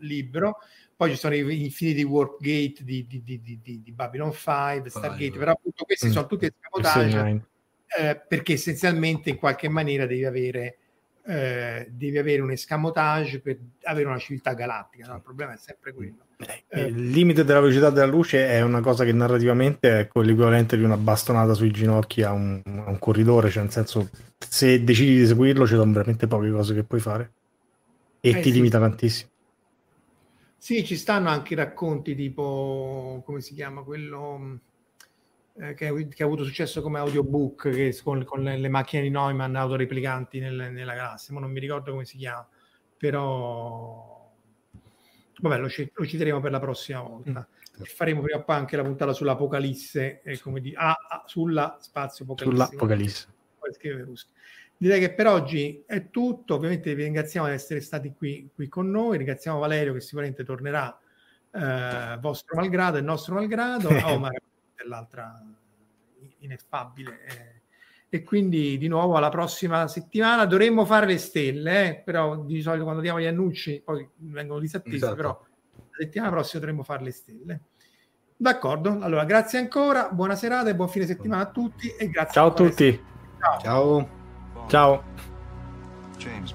libro poi ci sono i infiniti warp gate di, di, di, di, di Babylon 5 Stargate però appunto questi mm. sono tutti escamotage eh, perché essenzialmente in qualche maniera devi avere eh, devi avere un escamotage per avere una civiltà galattica. No? Il problema è sempre quello. Eh, eh, il limite della velocità della luce è una cosa che narrativamente è l'equivalente di una bastonata sui ginocchi a un, a un corridore, cioè nel senso se decidi di seguirlo ci sono veramente poche cose che puoi fare e eh, ti sì. limita tantissimo. Sì, ci stanno anche racconti tipo, come si chiama, quello eh, che, che, ha avuto successo come audiobook che, con, con le, le, macchine di Neumann autoreplicanti nel, nella galassia, ma non mi ricordo come si chiama, però vabbè lo, lo citeremo per la prossima volta. Mm. Faremo prima o poi anche la puntata sull'Apocalisse, eh, come di, ah, ah, sulla spazio Apocalisse. Sull'Apocalisse. Direi che per oggi è tutto, ovviamente vi ringraziamo di essere stati qui, qui con noi, ringraziamo Valerio che sicuramente tornerà eh, vostro malgrado e nostro malgrado. Oh, ma dell'altra ineffabile. Eh. E quindi di nuovo alla prossima settimana dovremmo fare le stelle, eh? però di solito quando diamo gli annunci poi vengono disattesi, esatto. però la settimana prossima dovremmo fare le stelle. D'accordo, allora grazie ancora, buona serata e buon fine settimana a tutti e grazie. Ciao a tutti. Ciao. Ciao. Ciao. James.